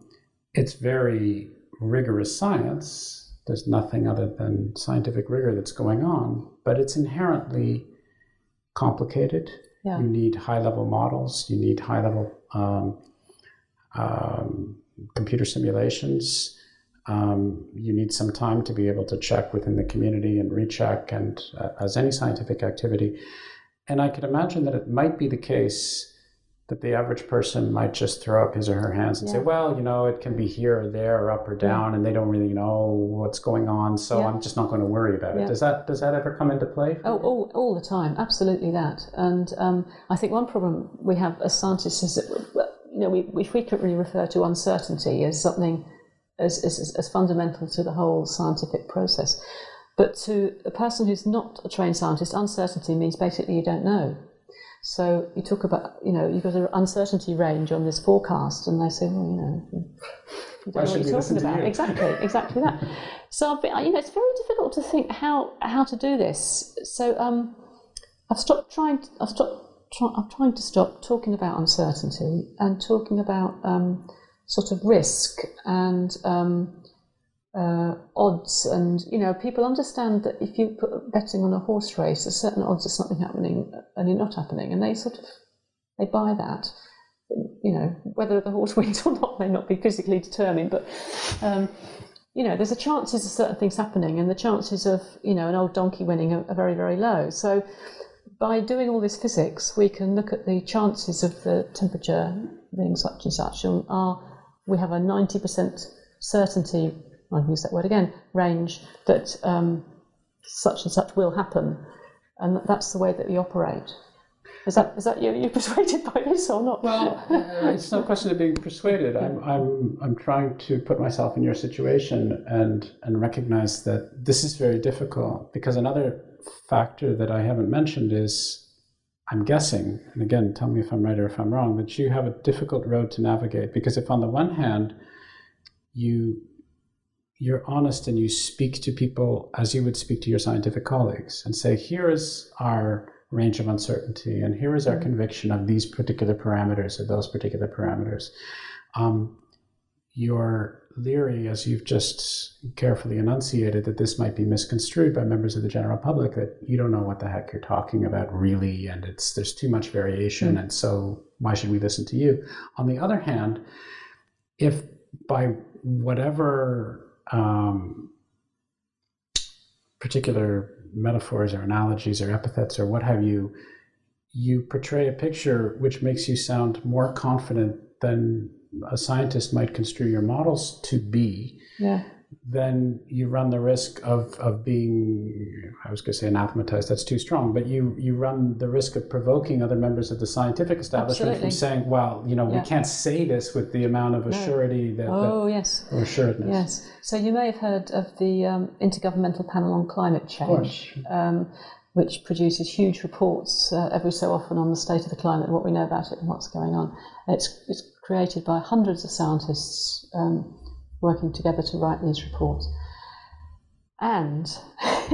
it's very rigorous science. There's nothing other than scientific rigor that's going on, but it's inherently complicated. Yeah. You need high level models, you need high level um, um, computer simulations. Um, you need some time to be able to check within the community and recheck, and uh, as any scientific activity. And I can imagine that it might be the case that the average person might just throw up his or her hands and yeah. say, well, you know, it can be here or there or up or down, and they don't really know what's going on, so yeah. I'm just not going to worry about it. Does that does that ever come into play? Oh, all, all the time, absolutely that. And um, I think one problem we have as scientists is that you know we, we frequently refer to uncertainty as something as, as, as fundamental to the whole scientific process. But to a person who's not a trained scientist, uncertainty means basically you don't know. So you talk about, you know, you've got an uncertainty range on this forecast, and they say, well, you know, you don't know what you're talking about. Exactly, exactly that. So I've been, you know, it's very difficult to think how how to do this. So um, I've stopped trying. To, I've stopped. Try, I'm trying to stop talking about uncertainty and talking about um, sort of risk and um, uh, odds, and you know, people understand that if you put betting on a horse race, a certain odds of something happening and it not happening, and they sort of they buy that. You know, whether the horse wins or not may not be physically determined, but um, you know, there's a chances of certain things happening, and the chances of you know an old donkey winning are, are very very low. So by doing all this physics, we can look at the chances of the temperature being such and such, and our, we have a 90% certainty, I'll use that word again, range that um, such and such will happen, and that's the way that we operate. Is that is that you? You persuaded by this or not? Well, uh, it's no question of being persuaded. I'm I'm I'm trying to put myself in your situation and and recognize that this is very difficult because another factor that I haven't mentioned is I'm guessing, and again, tell me if I'm right or if I'm wrong, that you have a difficult road to navigate because if on the one hand you you're honest and you speak to people as you would speak to your scientific colleagues and say, here is our range of uncertainty, and here is our conviction of these particular parameters or those particular parameters. Um, you're leery, as you've just carefully enunciated, that this might be misconstrued by members of the general public, that you don't know what the heck you're talking about really, and it's there's too much variation, mm. and so why should we listen to you? On the other hand, if by whatever um, particular metaphors or analogies or epithets or what have you, you portray a picture which makes you sound more confident than a scientist might construe your models to be. Yeah then you run the risk of, of being, I was going to say anathematized, that's too strong, but you, you run the risk of provoking other members of the scientific establishment Absolutely. from saying, well, you know, yeah. we can't say this with the amount of assurity that, oh, that, yes. or assuredness. Yes. So you may have heard of the um, Intergovernmental Panel on Climate Change. Um, which produces huge reports uh, every so often on the state of the climate and what we know about it and what's going on. It's, it's created by hundreds of scientists um, working together to write these reports. And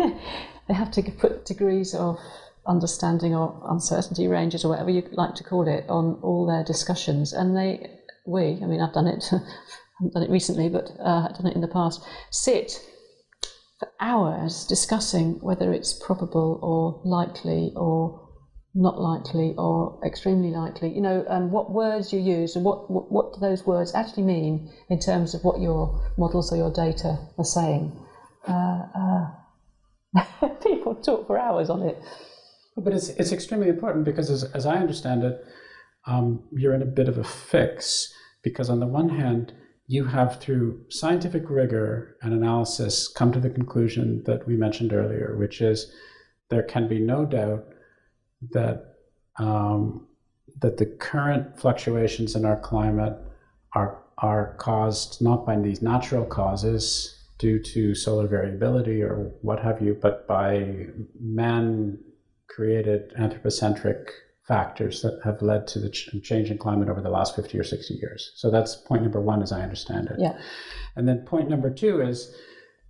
they have to put degrees of understanding or uncertainty ranges or whatever you like to call it on all their discussions. And they, we, I mean, I've done it, I haven't done it recently, but uh, I've done it in the past, sit for hours discussing whether it's probable or likely or not likely or extremely likely, you know, and what words you use and what, what, what do those words actually mean in terms of what your models or your data are saying. Uh, uh, people talk for hours on it. But it's, it's extremely important because, as, as I understand it, um, you're in a bit of a fix because, on the one hand, you have, through scientific rigor and analysis, come to the conclusion that we mentioned earlier, which is there can be no doubt that um, that the current fluctuations in our climate are are caused not by these natural causes due to solar variability or what have you, but by man created anthropocentric factors that have led to the ch- change in climate over the last 50 or 60 years. So that's point number one, as I understand it. Yeah. And then point number two is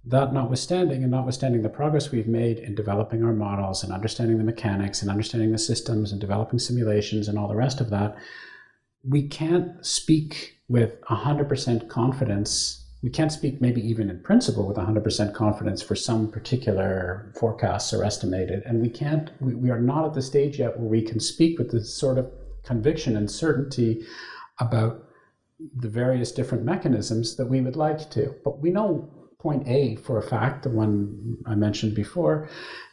that notwithstanding, and notwithstanding the progress we've made in developing our models and understanding the mechanics and understanding the systems and developing simulations and all the rest of that, we can't speak with 100% confidence. We can't speak, maybe even in principle, with 100% confidence for some particular forecasts or estimated. And we can't, we, we are not at the stage yet where we can speak with the sort of conviction and certainty about the various different mechanisms that we would like to. But we know point A for a fact, the one I mentioned before,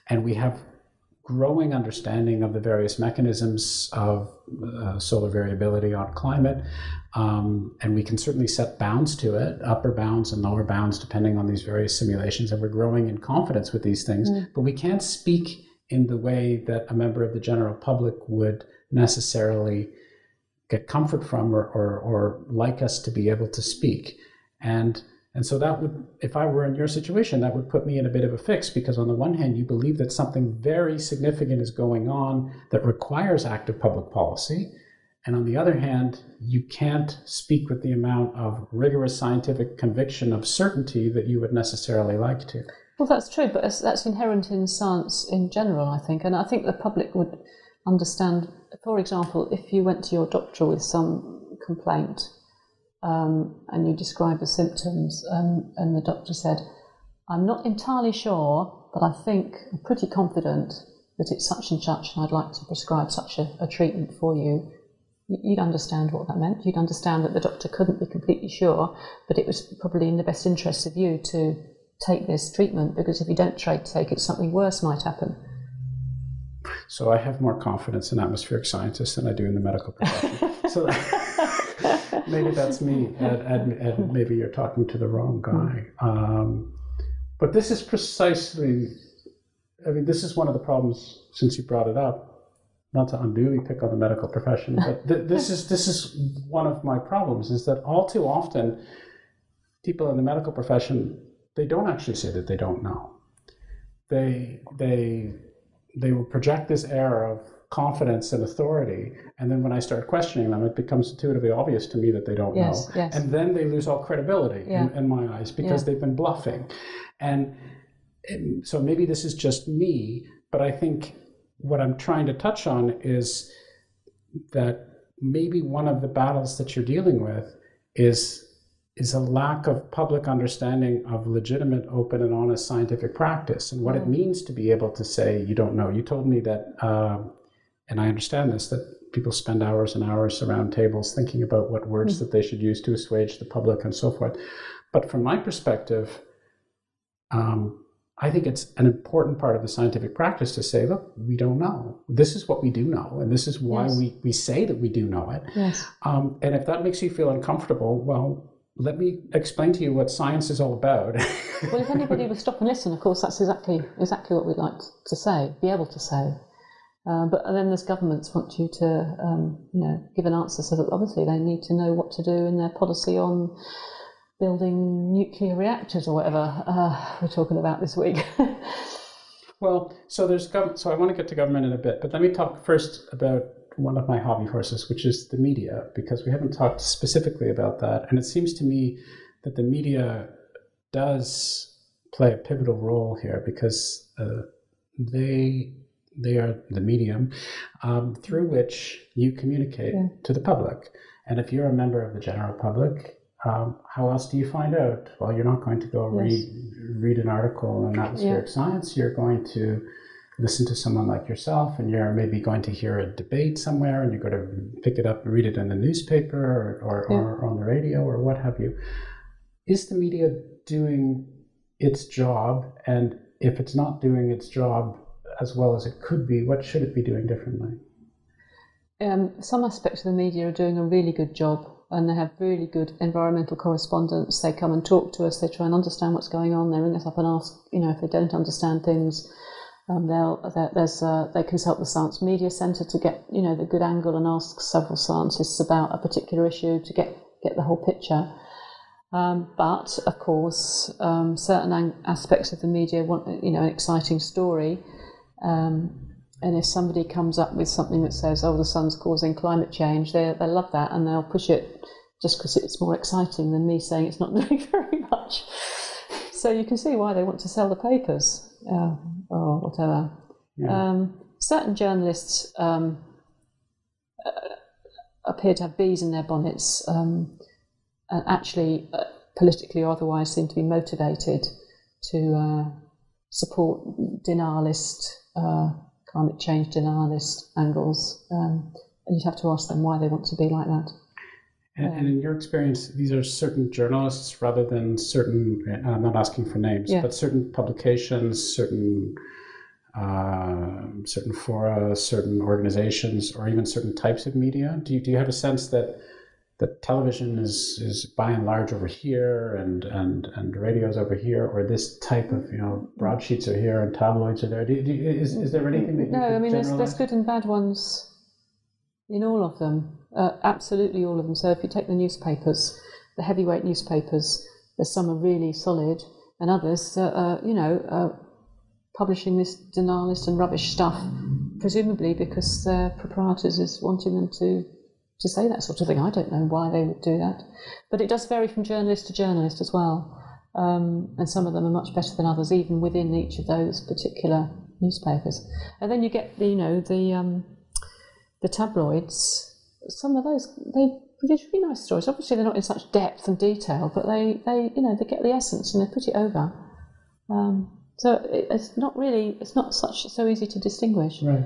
and we have growing understanding of the various mechanisms of uh, solar variability on climate. Um, and we can certainly set bounds to it, upper bounds and lower bounds, depending on these various simulations. And we're growing in confidence with these things. Mm. But we can't speak in the way that a member of the general public would necessarily get comfort from or, or, or like us to be able to speak. And and so that would, if I were in your situation, that would put me in a bit of a fix because on the one hand, you believe that something very significant is going on that requires active public policy. And on the other hand, you can't speak with the amount of rigorous scientific conviction of certainty that you would necessarily like to. Well, that's true, but that's inherent in science in general, I think. And I think the public would understand, for example, if you went to your doctor with some complaint um, and you describe the symptoms, and, and the doctor said, I'm not entirely sure, but I think I'm pretty confident that it's such and such, and I'd like to prescribe such a, a treatment for you. you'd understand what that meant. You'd understand that the doctor couldn't be completely sure, but it was probably in the best interest of you to take this treatment because if you don't try to take it, something worse might happen. So I have more confidence in atmospheric scientists than I do in the medical profession. so maybe that's me, and, and, and, maybe you're talking to the wrong guy. Um, but this is precisely, I mean, this is one of the problems since you brought it up. Not to unduly pick on the medical profession, but th- this is this is one of my problems. Is that all too often, people in the medical profession they don't actually say that they don't know. They they they will project this air of confidence and authority. And then when I start questioning them, it becomes intuitively obvious to me that they don't yes, know. Yes. And then they lose all credibility yeah. in, in, my eyes because yeah. they've been bluffing. And, and so maybe this is just me, but I think what I'm trying to touch on is that maybe one of the battles that you're dealing with is is a lack of public understanding of legitimate, open, and honest scientific practice and what mm. it means to be able to say you don't know. You told me that, uh, and I understand this, that people spend hours and hours around tables thinking about what words mm. that they should use to assuage the public and so forth. But from my perspective, um, I think it's an important part of the scientific practice to say, look, we don't know. This is what we do know, and this is why yes. we, we say that we do know it. Yes. Um, and if that makes you feel uncomfortable, well, let me explain to you what science is all about. well, if anybody would stop and listen, of course, that's exactly exactly what we'd like to say, be able to say. Uh, but then there's governments want you to, um, you know, give an answer so that obviously they need to know what to do in their policy on building nuclear reactors or whatever uh, we're talking about this week. well, so there's gov- so I want to get to government in a bit, but let me talk first about one of my hobby horses, which is the media, because we haven't talked specifically about that. And it seems to me that the media does play a pivotal role here because uh, they they are the medium um, through which you communicate yeah. to the public. And if you're a member of the general public, um, how else do you find out? Well, you're not going to go yes. read read an article in atmospheric yeah. science. You're going to listen to someone like yourself and you're maybe going to hear a debate somewhere and you're going to pick it up and read it in the newspaper or, or, yeah. or on the radio or what have you. Is the media doing its job? And if it's not doing its job as well as it could be, what should it be doing differently? Um, some aspects of the media are doing a really good job and they have really good environmental correspondence. They come and talk to us, they try and understand what's going on, they ring us up and ask, you know, if they don't understand things. Um, they'll, there's, they consult the Science Media Centre to get you know the good angle and ask several scientists about a particular issue to get, get the whole picture. Um, but of course, um, certain ang- aspects of the media want you know an exciting story, um, and if somebody comes up with something that says, "Oh, the sun's causing climate change," they they love that and they'll push it just because it's more exciting than me saying it's not doing very much. So you can see why they want to sell the papers uh, or whatever. Yeah. Um, certain journalists um, uh, appear to have bees in their bonnets um, and actually, uh, politically or otherwise, seem to be motivated to uh, support denialist, uh, climate change denialist angles. Um, and you'd have to ask them why they want to be like that. And, and, in your experience, these are certain journalists rather than certain, I'm not asking for names, yeah. but certain publications, certain uh, certain fora, certain organizations, or even certain types of media? Do you, do you have a sense that that television is, is by and large over here and, and, and radio's over here, or this type of, you know, broadsheets are here and tabloids are there? Do, do, is, is there anything that you No, I mean, there's, there's good and bad ones in all of them. Uh, absolutely all of them. So if you take the newspapers, the heavyweight newspapers, there's some are really solid, and others, uh, uh, you know, uh, publishing this denialist and rubbish stuff, presumably because their proprietors is wanting them to to say that sort of thing. I don't know why they would do that, but it does vary from journalist to journalist as well. Um, and some of them are much better than others, even within each of those particular newspapers. And then you get the, you know, the um, the tabloids some of those they produce really nice stories. Obviously, they're not in such depth and detail, but they, they you know they get the essence and they put it over. Um, so it, it's not really it's not such so easy to distinguish. Right.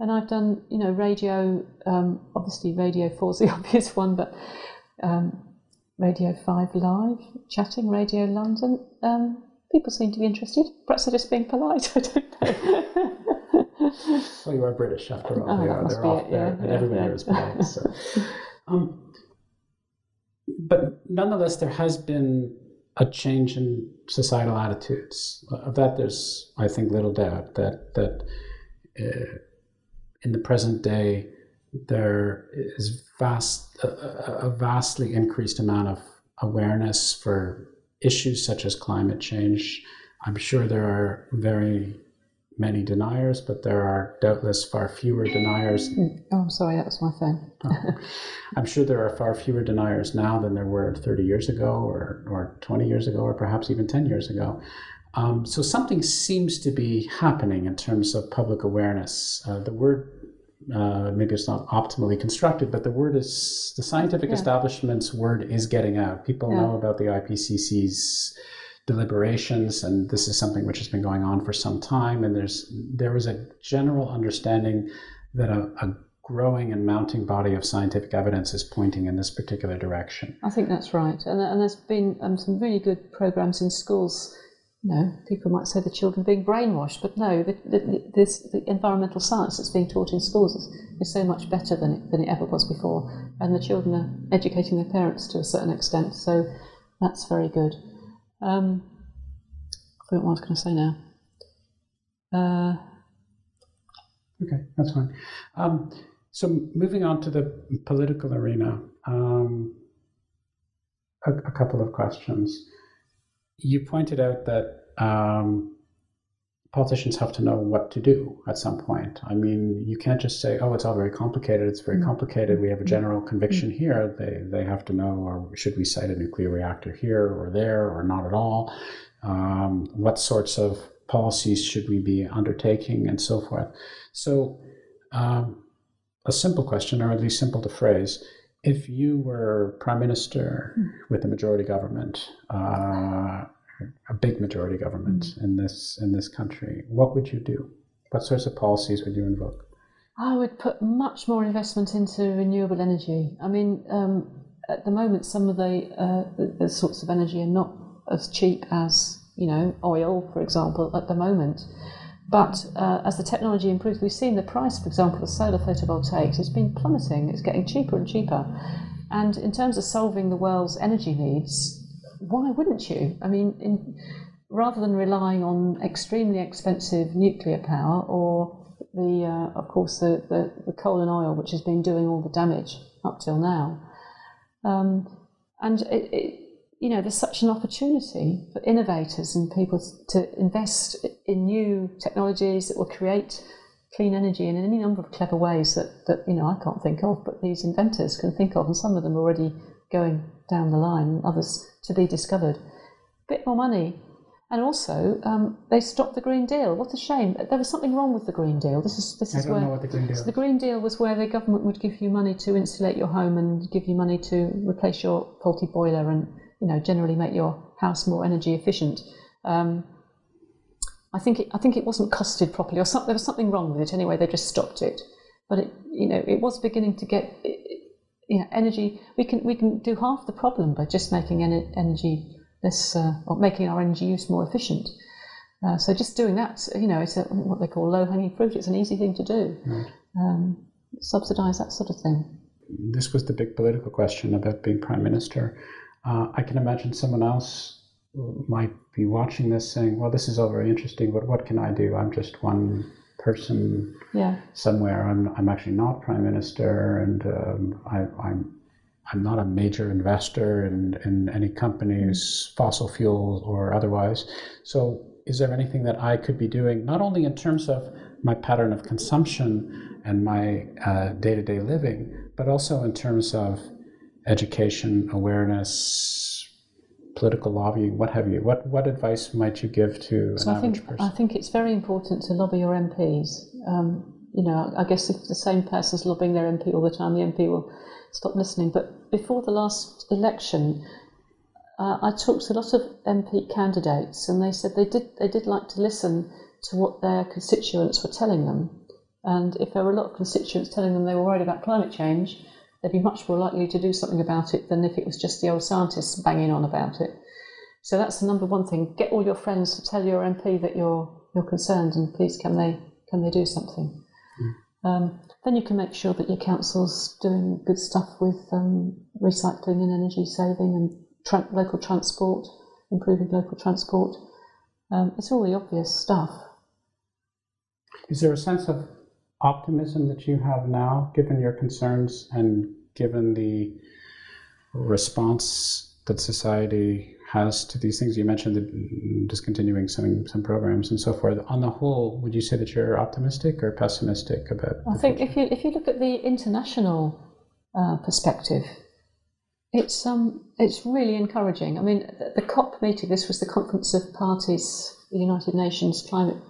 and I've done, you know, radio. Um, obviously, Radio Four is the obvious one, but um, Radio Five Live, chatting, Radio London. Um, people seem to be interested. Perhaps they're just being polite. I don't know. well, you are British after all. Oh, they that are. must They're off it, there, yeah, and yeah, everybody yeah. here is polite. So. um, but nonetheless, there has been a change in societal attitudes. Of that, there's, I think, little doubt that that uh, in the present day there is vast a a vastly increased amount of awareness for issues such as climate change. I'm sure there are very many deniers, but there are doubtless far fewer deniers Oh, I'm sorry, that was my phone. I'm sure there are far fewer deniers now than there were 30 years ago, or, or 20 years ago, or perhaps even 10 years ago. Um, so something seems to be happening in terms of public awareness. Uh, the word, uh, maybe it's not optimally constructed, but the word is the scientific Yeah. establishment's word is getting out. People Yeah. know about the IPCC's deliberations, and this is something which has been going on for some time. And there's there was a general understanding that a, a growing and mounting body of scientific evidence is pointing in this particular direction. I think that's right, and, and there's been um, some really good programs in schools. Know, people might say the children being brainwashed, but no, the, the, this, the environmental science that's being taught in schools is, is so much better than it, than it ever was before, and the children are educating their parents to a certain extent, so that's very good. Um, I forgot what I was going to say now. Uh, Okay, that's fine. Um, so moving on to the political arena, um, a, a couple of questions. You pointed out that um, politicians have to know what to do at some point. I mean, you can't just say, "Oh, it's all very complicated. It's very complicated. We have a general conviction here." They they have to know, or should we site a nuclear reactor here or there, or not at all? Um, what sorts of policies should we be undertaking, and so forth. So, um, a simple question, or at least simple to phrase. If you were prime minister with a majority government, uh, a big majority government in this in this country, what would you do? What sorts of policies would you invoke? I would put much more investment into renewable energy. I mean, um, at the moment, some of the, uh, the the sorts of energy are not as cheap as you know oil, for example, at the moment. But uh, as the technology improves, we've seen the price, for example, of solar photovoltaics has been plummeting. It's getting cheaper and cheaper. And in terms of solving the world's energy needs, why wouldn't you? I mean, in, rather than relying on extremely expensive nuclear power or the, uh, of course, the, the, the coal and oil, which has been doing all the damage up till now. Um, and it, it, you know, there's such an opportunity for innovators and people to invest in new technologies that will create clean energy in any number of clever ways that, that you know I can't think of, but these inventors can think of, and some of them are already going down the line, others to be discovered. A bit more money. And also, um, they stopped the Green Deal. What a shame! There was something wrong with the Green Deal. This is this I is where know what the Green Deal so the. Green Deal was where the government would give you money to insulate your home and give you money to replace your faulty boiler and you know generally make your house more energy efficient. Um, I think it, I think it wasn't costed properly, or some, there was something wrong with it. Anyway, they just stopped it. But it you know it was beginning to get it- you know energy. We can we can do half the problem by just making ener- energy less uh, or making our energy use more efficient. Uh, so just doing that, you know, it's a, what they call low hanging fruit. It's an easy thing to do. Um, subsidise that sort of thing. This was the big political question about being prime minister. Uh, I can imagine someone else might be watching this saying, "Well, this is all very interesting, but what can I do? I'm just one person Yeah. somewhere. I'm I'm actually not prime minister, and um, I, I'm I'm not a major investor in, in any companies, fossil fuels or otherwise. So, is there anything that I could be doing, not only in terms of my pattern of consumption and my day to day living, but also in terms of education, awareness, political lobbying, what have you? What what advice might you give to an So I average think person? I think it's very important to lobby your MPs. Um, you know, I guess if the same person's lobbying their MP all the time, the MP will stop listening. But before the last election, uh, I talked to a lot of MP candidates, and they said they did they did like to listen to what their constituents were telling them. And if there were a lot of constituents telling them they were worried about climate change, they'd be much more likely to do something about it than if it was just the old scientists banging on about it. So that's the number one thing. Get all your friends to tell your MP that you're you're concerned, and please can they can they do something? Mm. Um, then you can make sure that your council's doing good stuff with um, recycling and energy saving and tra- local transport, improving local transport. Um, it's all the obvious stuff. Is there a sense of optimism that you have now, given your concerns and given the response that society has to these things? You mentioned the discontinuing some some programs and so forth. On the whole, would you say that you're optimistic or pessimistic about? I think future? if you if you look at the international uh, perspective, it's um it's really encouraging. I mean, the, the COP meeting. This was the Conference of Parties, the United Nations Climate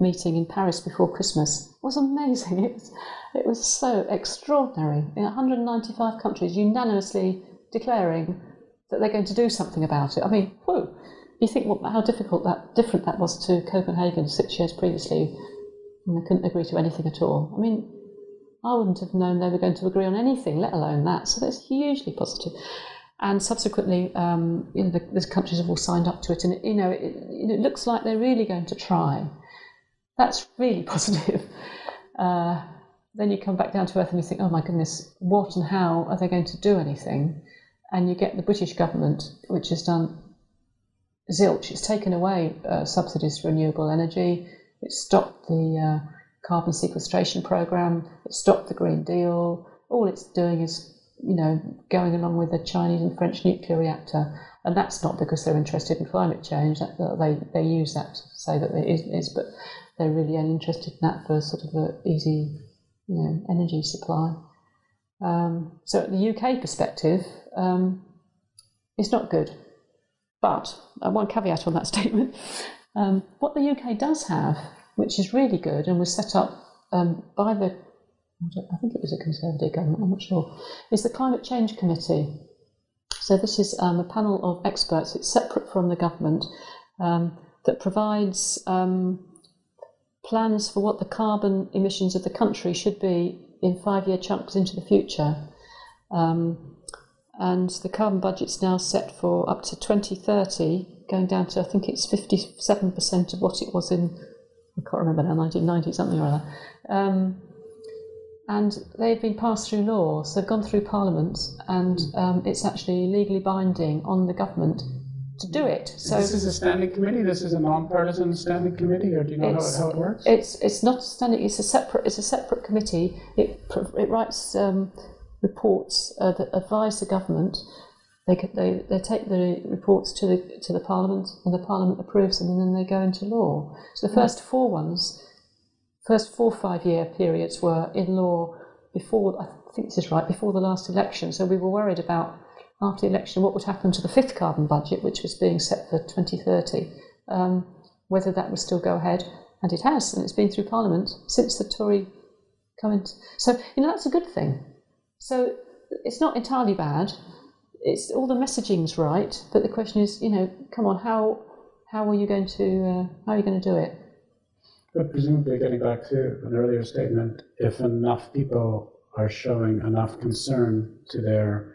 meeting in Paris before Christmas was amazing. It was, it was so extraordinary. In 195 countries unanimously declaring that they're going to do something about it. I mean, whew, you think how difficult that different that was to Copenhagen six years previously, when they couldn't agree to anything at all. I mean, I wouldn't have known they were going to agree on anything, let alone that. So that's hugely positive. And subsequently, um, you know, the, the, countries have all signed up to it, and you know, it, it looks like they're really going to try. That's really positive. Uh, then you come back down to earth and you think, oh my goodness, what and how are they going to do anything? And you get the British government, which has done zilch. It's taken away uh, subsidies for renewable energy. It stopped the uh, carbon sequestration program. It stopped the Green Deal. All it's doing is, you know, going along with the Chinese and French nuclear reactor. And that's not because they're interested in climate change. That, they, they use that to say that it is, is but they're really only interested in that for sort of an easy, you know, energy supply. Um, so, at the UK perspective, um, it's not good. But uh, one caveat on that statement: um, what the UK does have, which is really good, and was set up um, by the, I think it was a Conservative government, I'm not sure, is the Climate Change Committee. So this is um, a panel of experts. It's separate from the government um, that provides plans for what the carbon emissions of the country should be in five year chunks into the future. Um, and the carbon budget's now set for up to 2030, going down to I think it's 57% of what it was in, I can't remember now, 1990, something or other. Um, and they've been passed through law, so they've gone through Parliament, and um, it's actually legally binding on the government to do it. So this is a standing committee. This is a non-partisan standing committee, or do you know how, how, it works? It's it's not standing. It's a separate. It's a separate committee. It it writes um, reports uh, that advise the government. They, they they take the reports to the to the parliament, and the parliament approves them, and then they go into law. So the first four ones, first four five year periods were in law before. I think this is right before the last election. So we were worried about after the election what would happen to the fifth carbon budget, which was being set for 2030, um, whether that would still go ahead. And it has, and it's been through Parliament since the Tory comment. So, you know, that's a good thing. So it's not entirely bad. It's all the messaging's right, but the question is, you know, come on, how how are you going to uh, how are you going to do it? But presumably, getting back to an earlier statement, if enough people are showing enough concern to their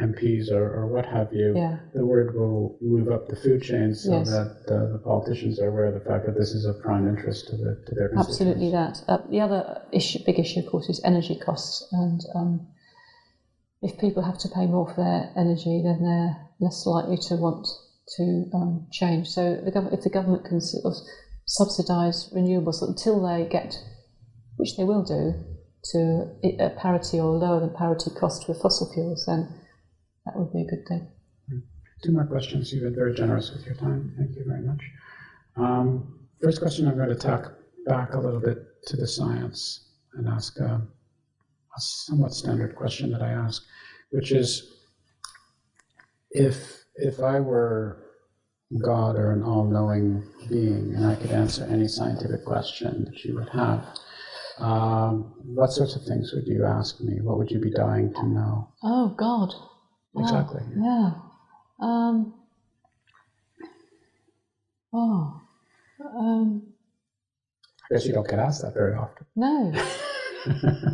MPs or, or what have you, yeah. the word will move up the food chain so yes. that uh, the politicians are aware of the fact that this is of prime interest to, the, to their Absolutely that. Uh, the other issue, big issue, of course, is energy costs. And um, if people have to pay more for their energy, then they're less likely to want to um, change. So the gov- if the government can sort of subsidise renewables until they get, which they will do, to a parity or lower than parity cost with fossil fuels, then that would be a good thing. Two more questions. You've been very generous with your time. Thank you very much. Um, first question I'm going to tack back a little bit to the science and ask a, a somewhat standard question that I ask, which is if if I were God or an all-knowing being and I could answer any scientific question that you would have, um, what sorts of things would you ask me? What would you be dying to know? Oh God. Exactly. yeah. Um, oh. Um, I guess you don't get asked that very often. No.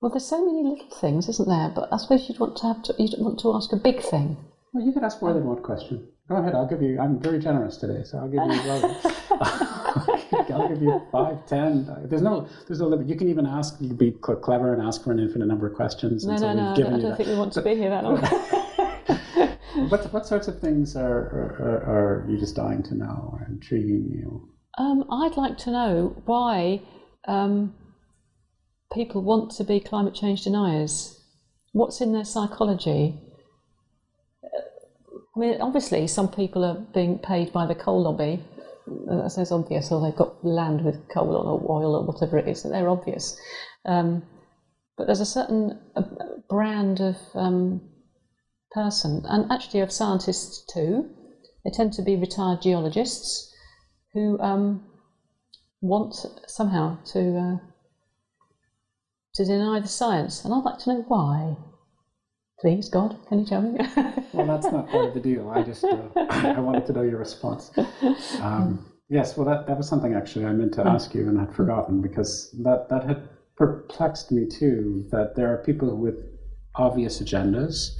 well, there's so many little things, isn't there? But I suppose you'd want to have to, you'd want to ask a big thing. Well, you could ask more than one question. Go ahead. I'll give you. I'm very generous today, so I'll give you. I'll give you five, ten. There's no, there's no limit. You can even ask. You can be cl- clever and ask for an infinite number of questions. No, and so no, no. I don't, I don't think we want to be here that long. What what sorts of things are are, are, are you just dying to know or intriguing you? um, I'd like to know why um, people want to be climate change deniers. What's in their psychology? I mean, obviously, some people are being paid by the coal lobby. Uh, That sounds obvious, or they've got land with coal or oil or whatever it is. They're obvious. Um, but there's a certain brand of um, person, and actually of scientists too. They tend to be retired geologists who um, want somehow to uh, to deny the science, and I'd like to know why. Please, God, can you tell me? Well, that's not part of the deal. I just uh, I wanted to know your response. Um, yes, well, that, that was something actually I meant to ask you and had forgotten because that that had perplexed me too. That there are people with obvious agendas,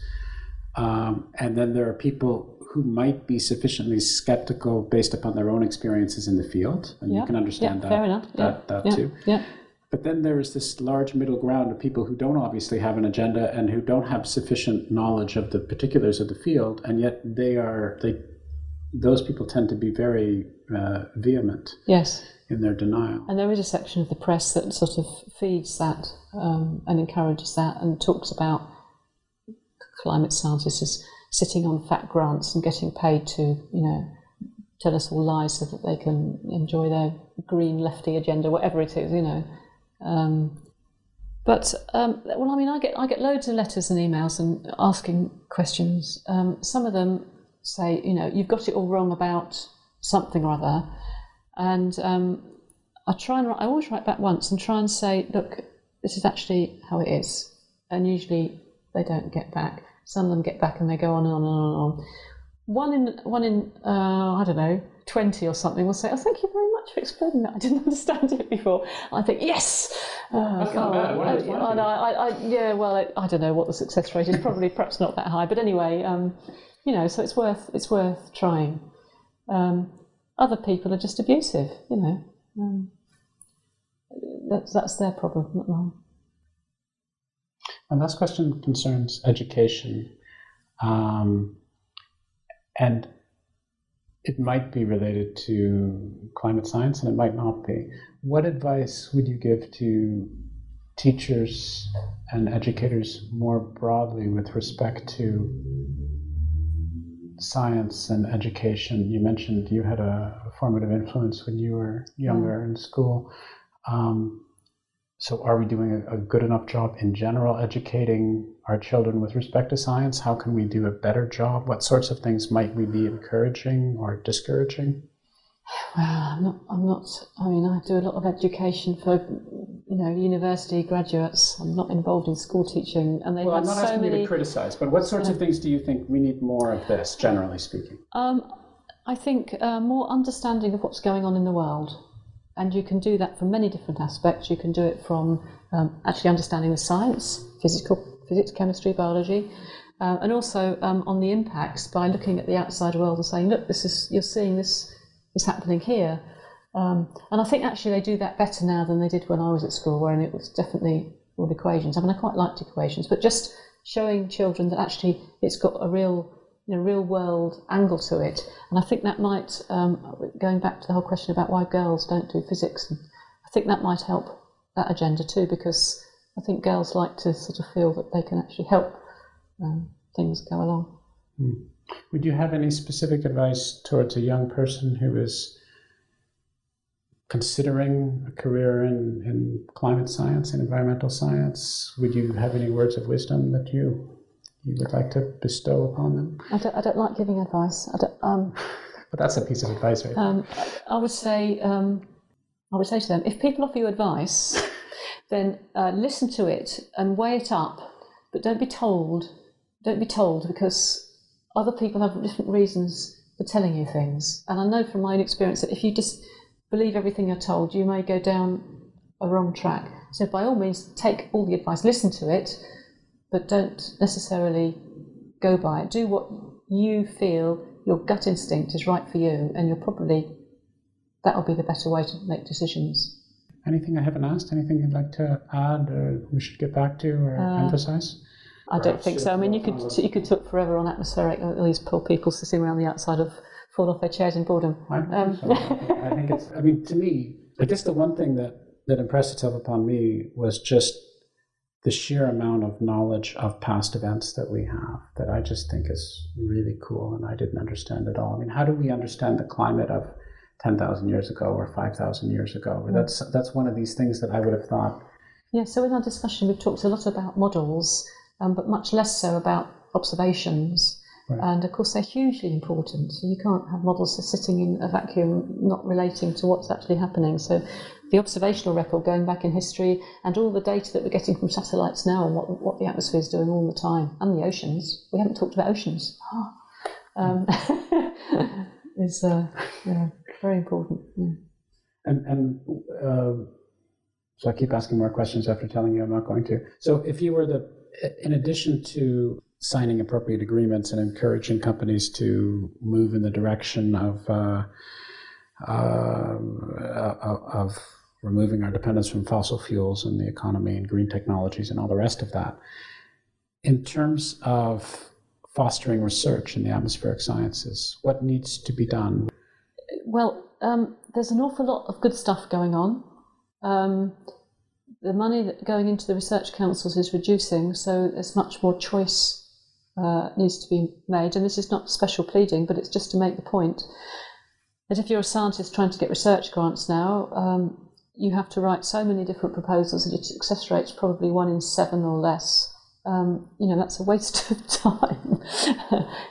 um, and then there are people who might be sufficiently skeptical based upon their own experiences in the field, and Yeah, you can understand yeah, that. fair enough. That yeah, that yeah, too. But then there is this large middle ground of people who don't obviously have an agenda and who don't have sufficient knowledge of the particulars of the field, and yet they are they those people tend to be very uh, vehement Yes. in their denial. And there is a section of the press that sort of feeds that um, and encourages that and talks about climate scientists as sitting on fat grants and getting paid to, you know, tell us all lies so that they can enjoy their green lefty agenda, whatever it is, you know. Um, but um, well, I mean, I get I get loads of letters and emails and asking questions. Um, some of them say, you know, you've got it all wrong about something or other, and um, I try and I always write back once and try and say, look, this is actually how it is, and usually they don't get back. Some of them get back and they go on and on and on and on. One in one in uh, I don't know twenty or something will say, "Oh, thank you very much for explaining that. I didn't understand it before." I think, "Yes, oh, That's not God. bad. I- I, I, I, yeah, well, I, I don't know what the success rate is. Probably, perhaps not that high. But anyway, um, you know, so it's worth it's worth trying. Um, other people are just abusive, you know. Um, that's that's their problem, not mine. My last question concerns education, um, and it might be related to climate science, and it might not be. What advice would you give to teachers and educators more broadly with respect to science and education? You mentioned you had a formative influence when you were younger in school. Um, so, are we doing a, a good enough job in general educating our children with respect to science? How can we do a better job? What sorts of things might we be encouraging or discouraging? Well, I'm not. I'm not. I mean, I do a lot of education for, you know, university graduates. I'm not involved in school teaching, and they Well, I'm not so asking you many. to criticize, but what sorts of things do you think we need more of this, generally speaking? Um, I think uh, more understanding of what's going on in the world, and you can do that from many different aspects. You can do it from um, actually understanding the science, physical, physics, chemistry, biology, uh, and also um, on the impacts by looking at the outside world and saying, look, this is you're seeing this is happening here. Um, and I think actually they do that better now than they did when I was at school, where it was definitely all equations. I mean, I quite liked equations, but just showing children that actually it's got a real, you know, real world angle to it. And I think that might, um, going back to the whole question about why girls don't do physics, I think that might help that agenda too, because I think girls like to sort of feel that they can actually help um, things go along. Would you have any specific advice towards a young person who is considering a career in, in climate science and environmental science? Would you have any words of wisdom that you you would like to bestow upon them? I don't, I don't like giving advice. I don't, um, But that's a piece of advice, right? Um, I would say, um, I would say to them, if people offer you advice, then uh, listen to it and weigh it up, but don't be told. Don't be told because other people have different reasons for telling you things. And I know from my own experience that if you just believe everything you're told, you may go down a wrong track. So, by all means, take all the advice, listen to it, but don't necessarily go by it. Do what you feel your gut instinct is right for you, and you'll probably that'll be the better way to make decisions. Anything I haven't asked? Anything you'd like to add, or we should get back to, or Uh, emphasize? I don't think so. I mean, you could you could talk forever on atmospheric. uh, These poor people sitting around the outside of fall off their chairs in boredom. I don't Um, think so. I think it's. I mean, to me, I guess the one thing that that impressed itself upon me was just the sheer amount of knowledge of past events that we have that I just think is really cool, and I didn't understand at all. I mean, how do we understand the climate of ten thousand years ago or five thousand years ago? That's that's one of these things that I would have thought. Yeah, so in our discussion, we've talked a lot about models, um, but much less so about observations. Right. And of course, they're hugely important. So you can't have models sitting in a vacuum, not relating to what's actually happening. So the observational record going back in history and all the data that we're getting from satellites now and what, what the atmosphere is doing all the time, and the oceans. We haven't talked about oceans. um, is uh, yeah, very important. Yeah. And and uh, so I keep asking more questions after telling you I'm not going to. So if you were the, in addition to signing appropriate agreements and encouraging companies to move in the direction of uh, uh, of removing our dependence from fossil fuels and the economy and green technologies and all the rest of that, in terms of fostering research in the atmospheric sciences, what needs to be done? Well, um, there's an awful lot of good stuff going on. Um, the money that going into the research councils is reducing, so there's much more choice uh, needs to be made. And this is not special pleading, but it's just to make the point that if you're a scientist trying to get research grants now, um, you have to write so many different proposals that your success rate's probably one in seven or less. Um, you know, that's a waste of time.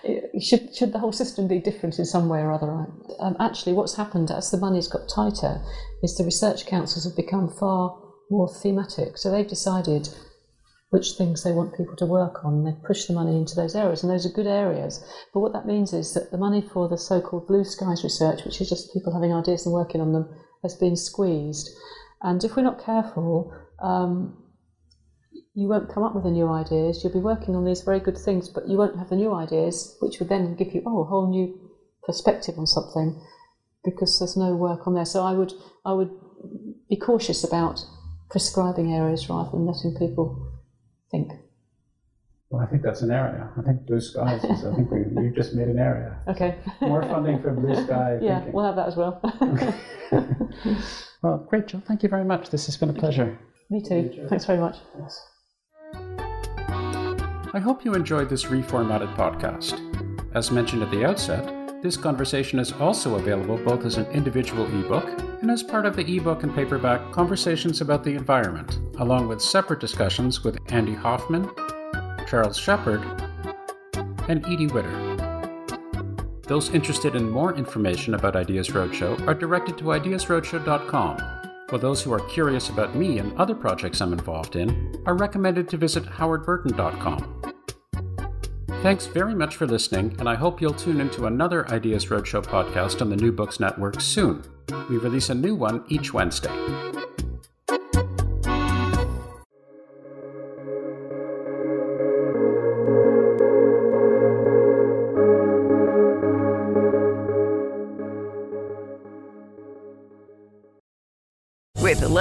It- should, should the whole system be different in some way or other? Um, actually, what's happened as the money's got tighter is the research councils have become far more thematic. So they've decided which things they want people to work on. They push the money into those areas, and those are good areas. But what that means is that the money for the so-called blue skies research, which is just people having ideas and working on them, has been squeezed. And if we're not careful, um, you won't come up with the new ideas. You'll be working on these very good things, but you won't have the new ideas, which would then give you oh a whole new perspective on something, because there's no work on there. So I would I would be cautious about prescribing areas rather than letting people think. Well, I think that's an area. I think blue skies is, I think we, you just made an area. Okay. More funding for blue sky yeah, thinking. we'll have that as well. Well, great, Jill. Thank you very much. This has been a pleasure. Me too. Thanks very much. I hope you enjoyed this reformatted podcast. As mentioned at the outset, this conversation is also available both as an individual ebook and as part of the ebook and paperback Conversations About the Environment, along with separate discussions with Andy Hoffman, Charles Sheppard, and Edie Witter. Those interested in more information about Ideas Roadshow are directed to ideasroadshow.com, while those who are curious about me and other projects I'm involved in are recommended to visit howardburton.com. Thanks very much for listening, and I hope you'll tune into another Ideas Roadshow podcast on the New Books Network soon. We release a new one each Wednesday.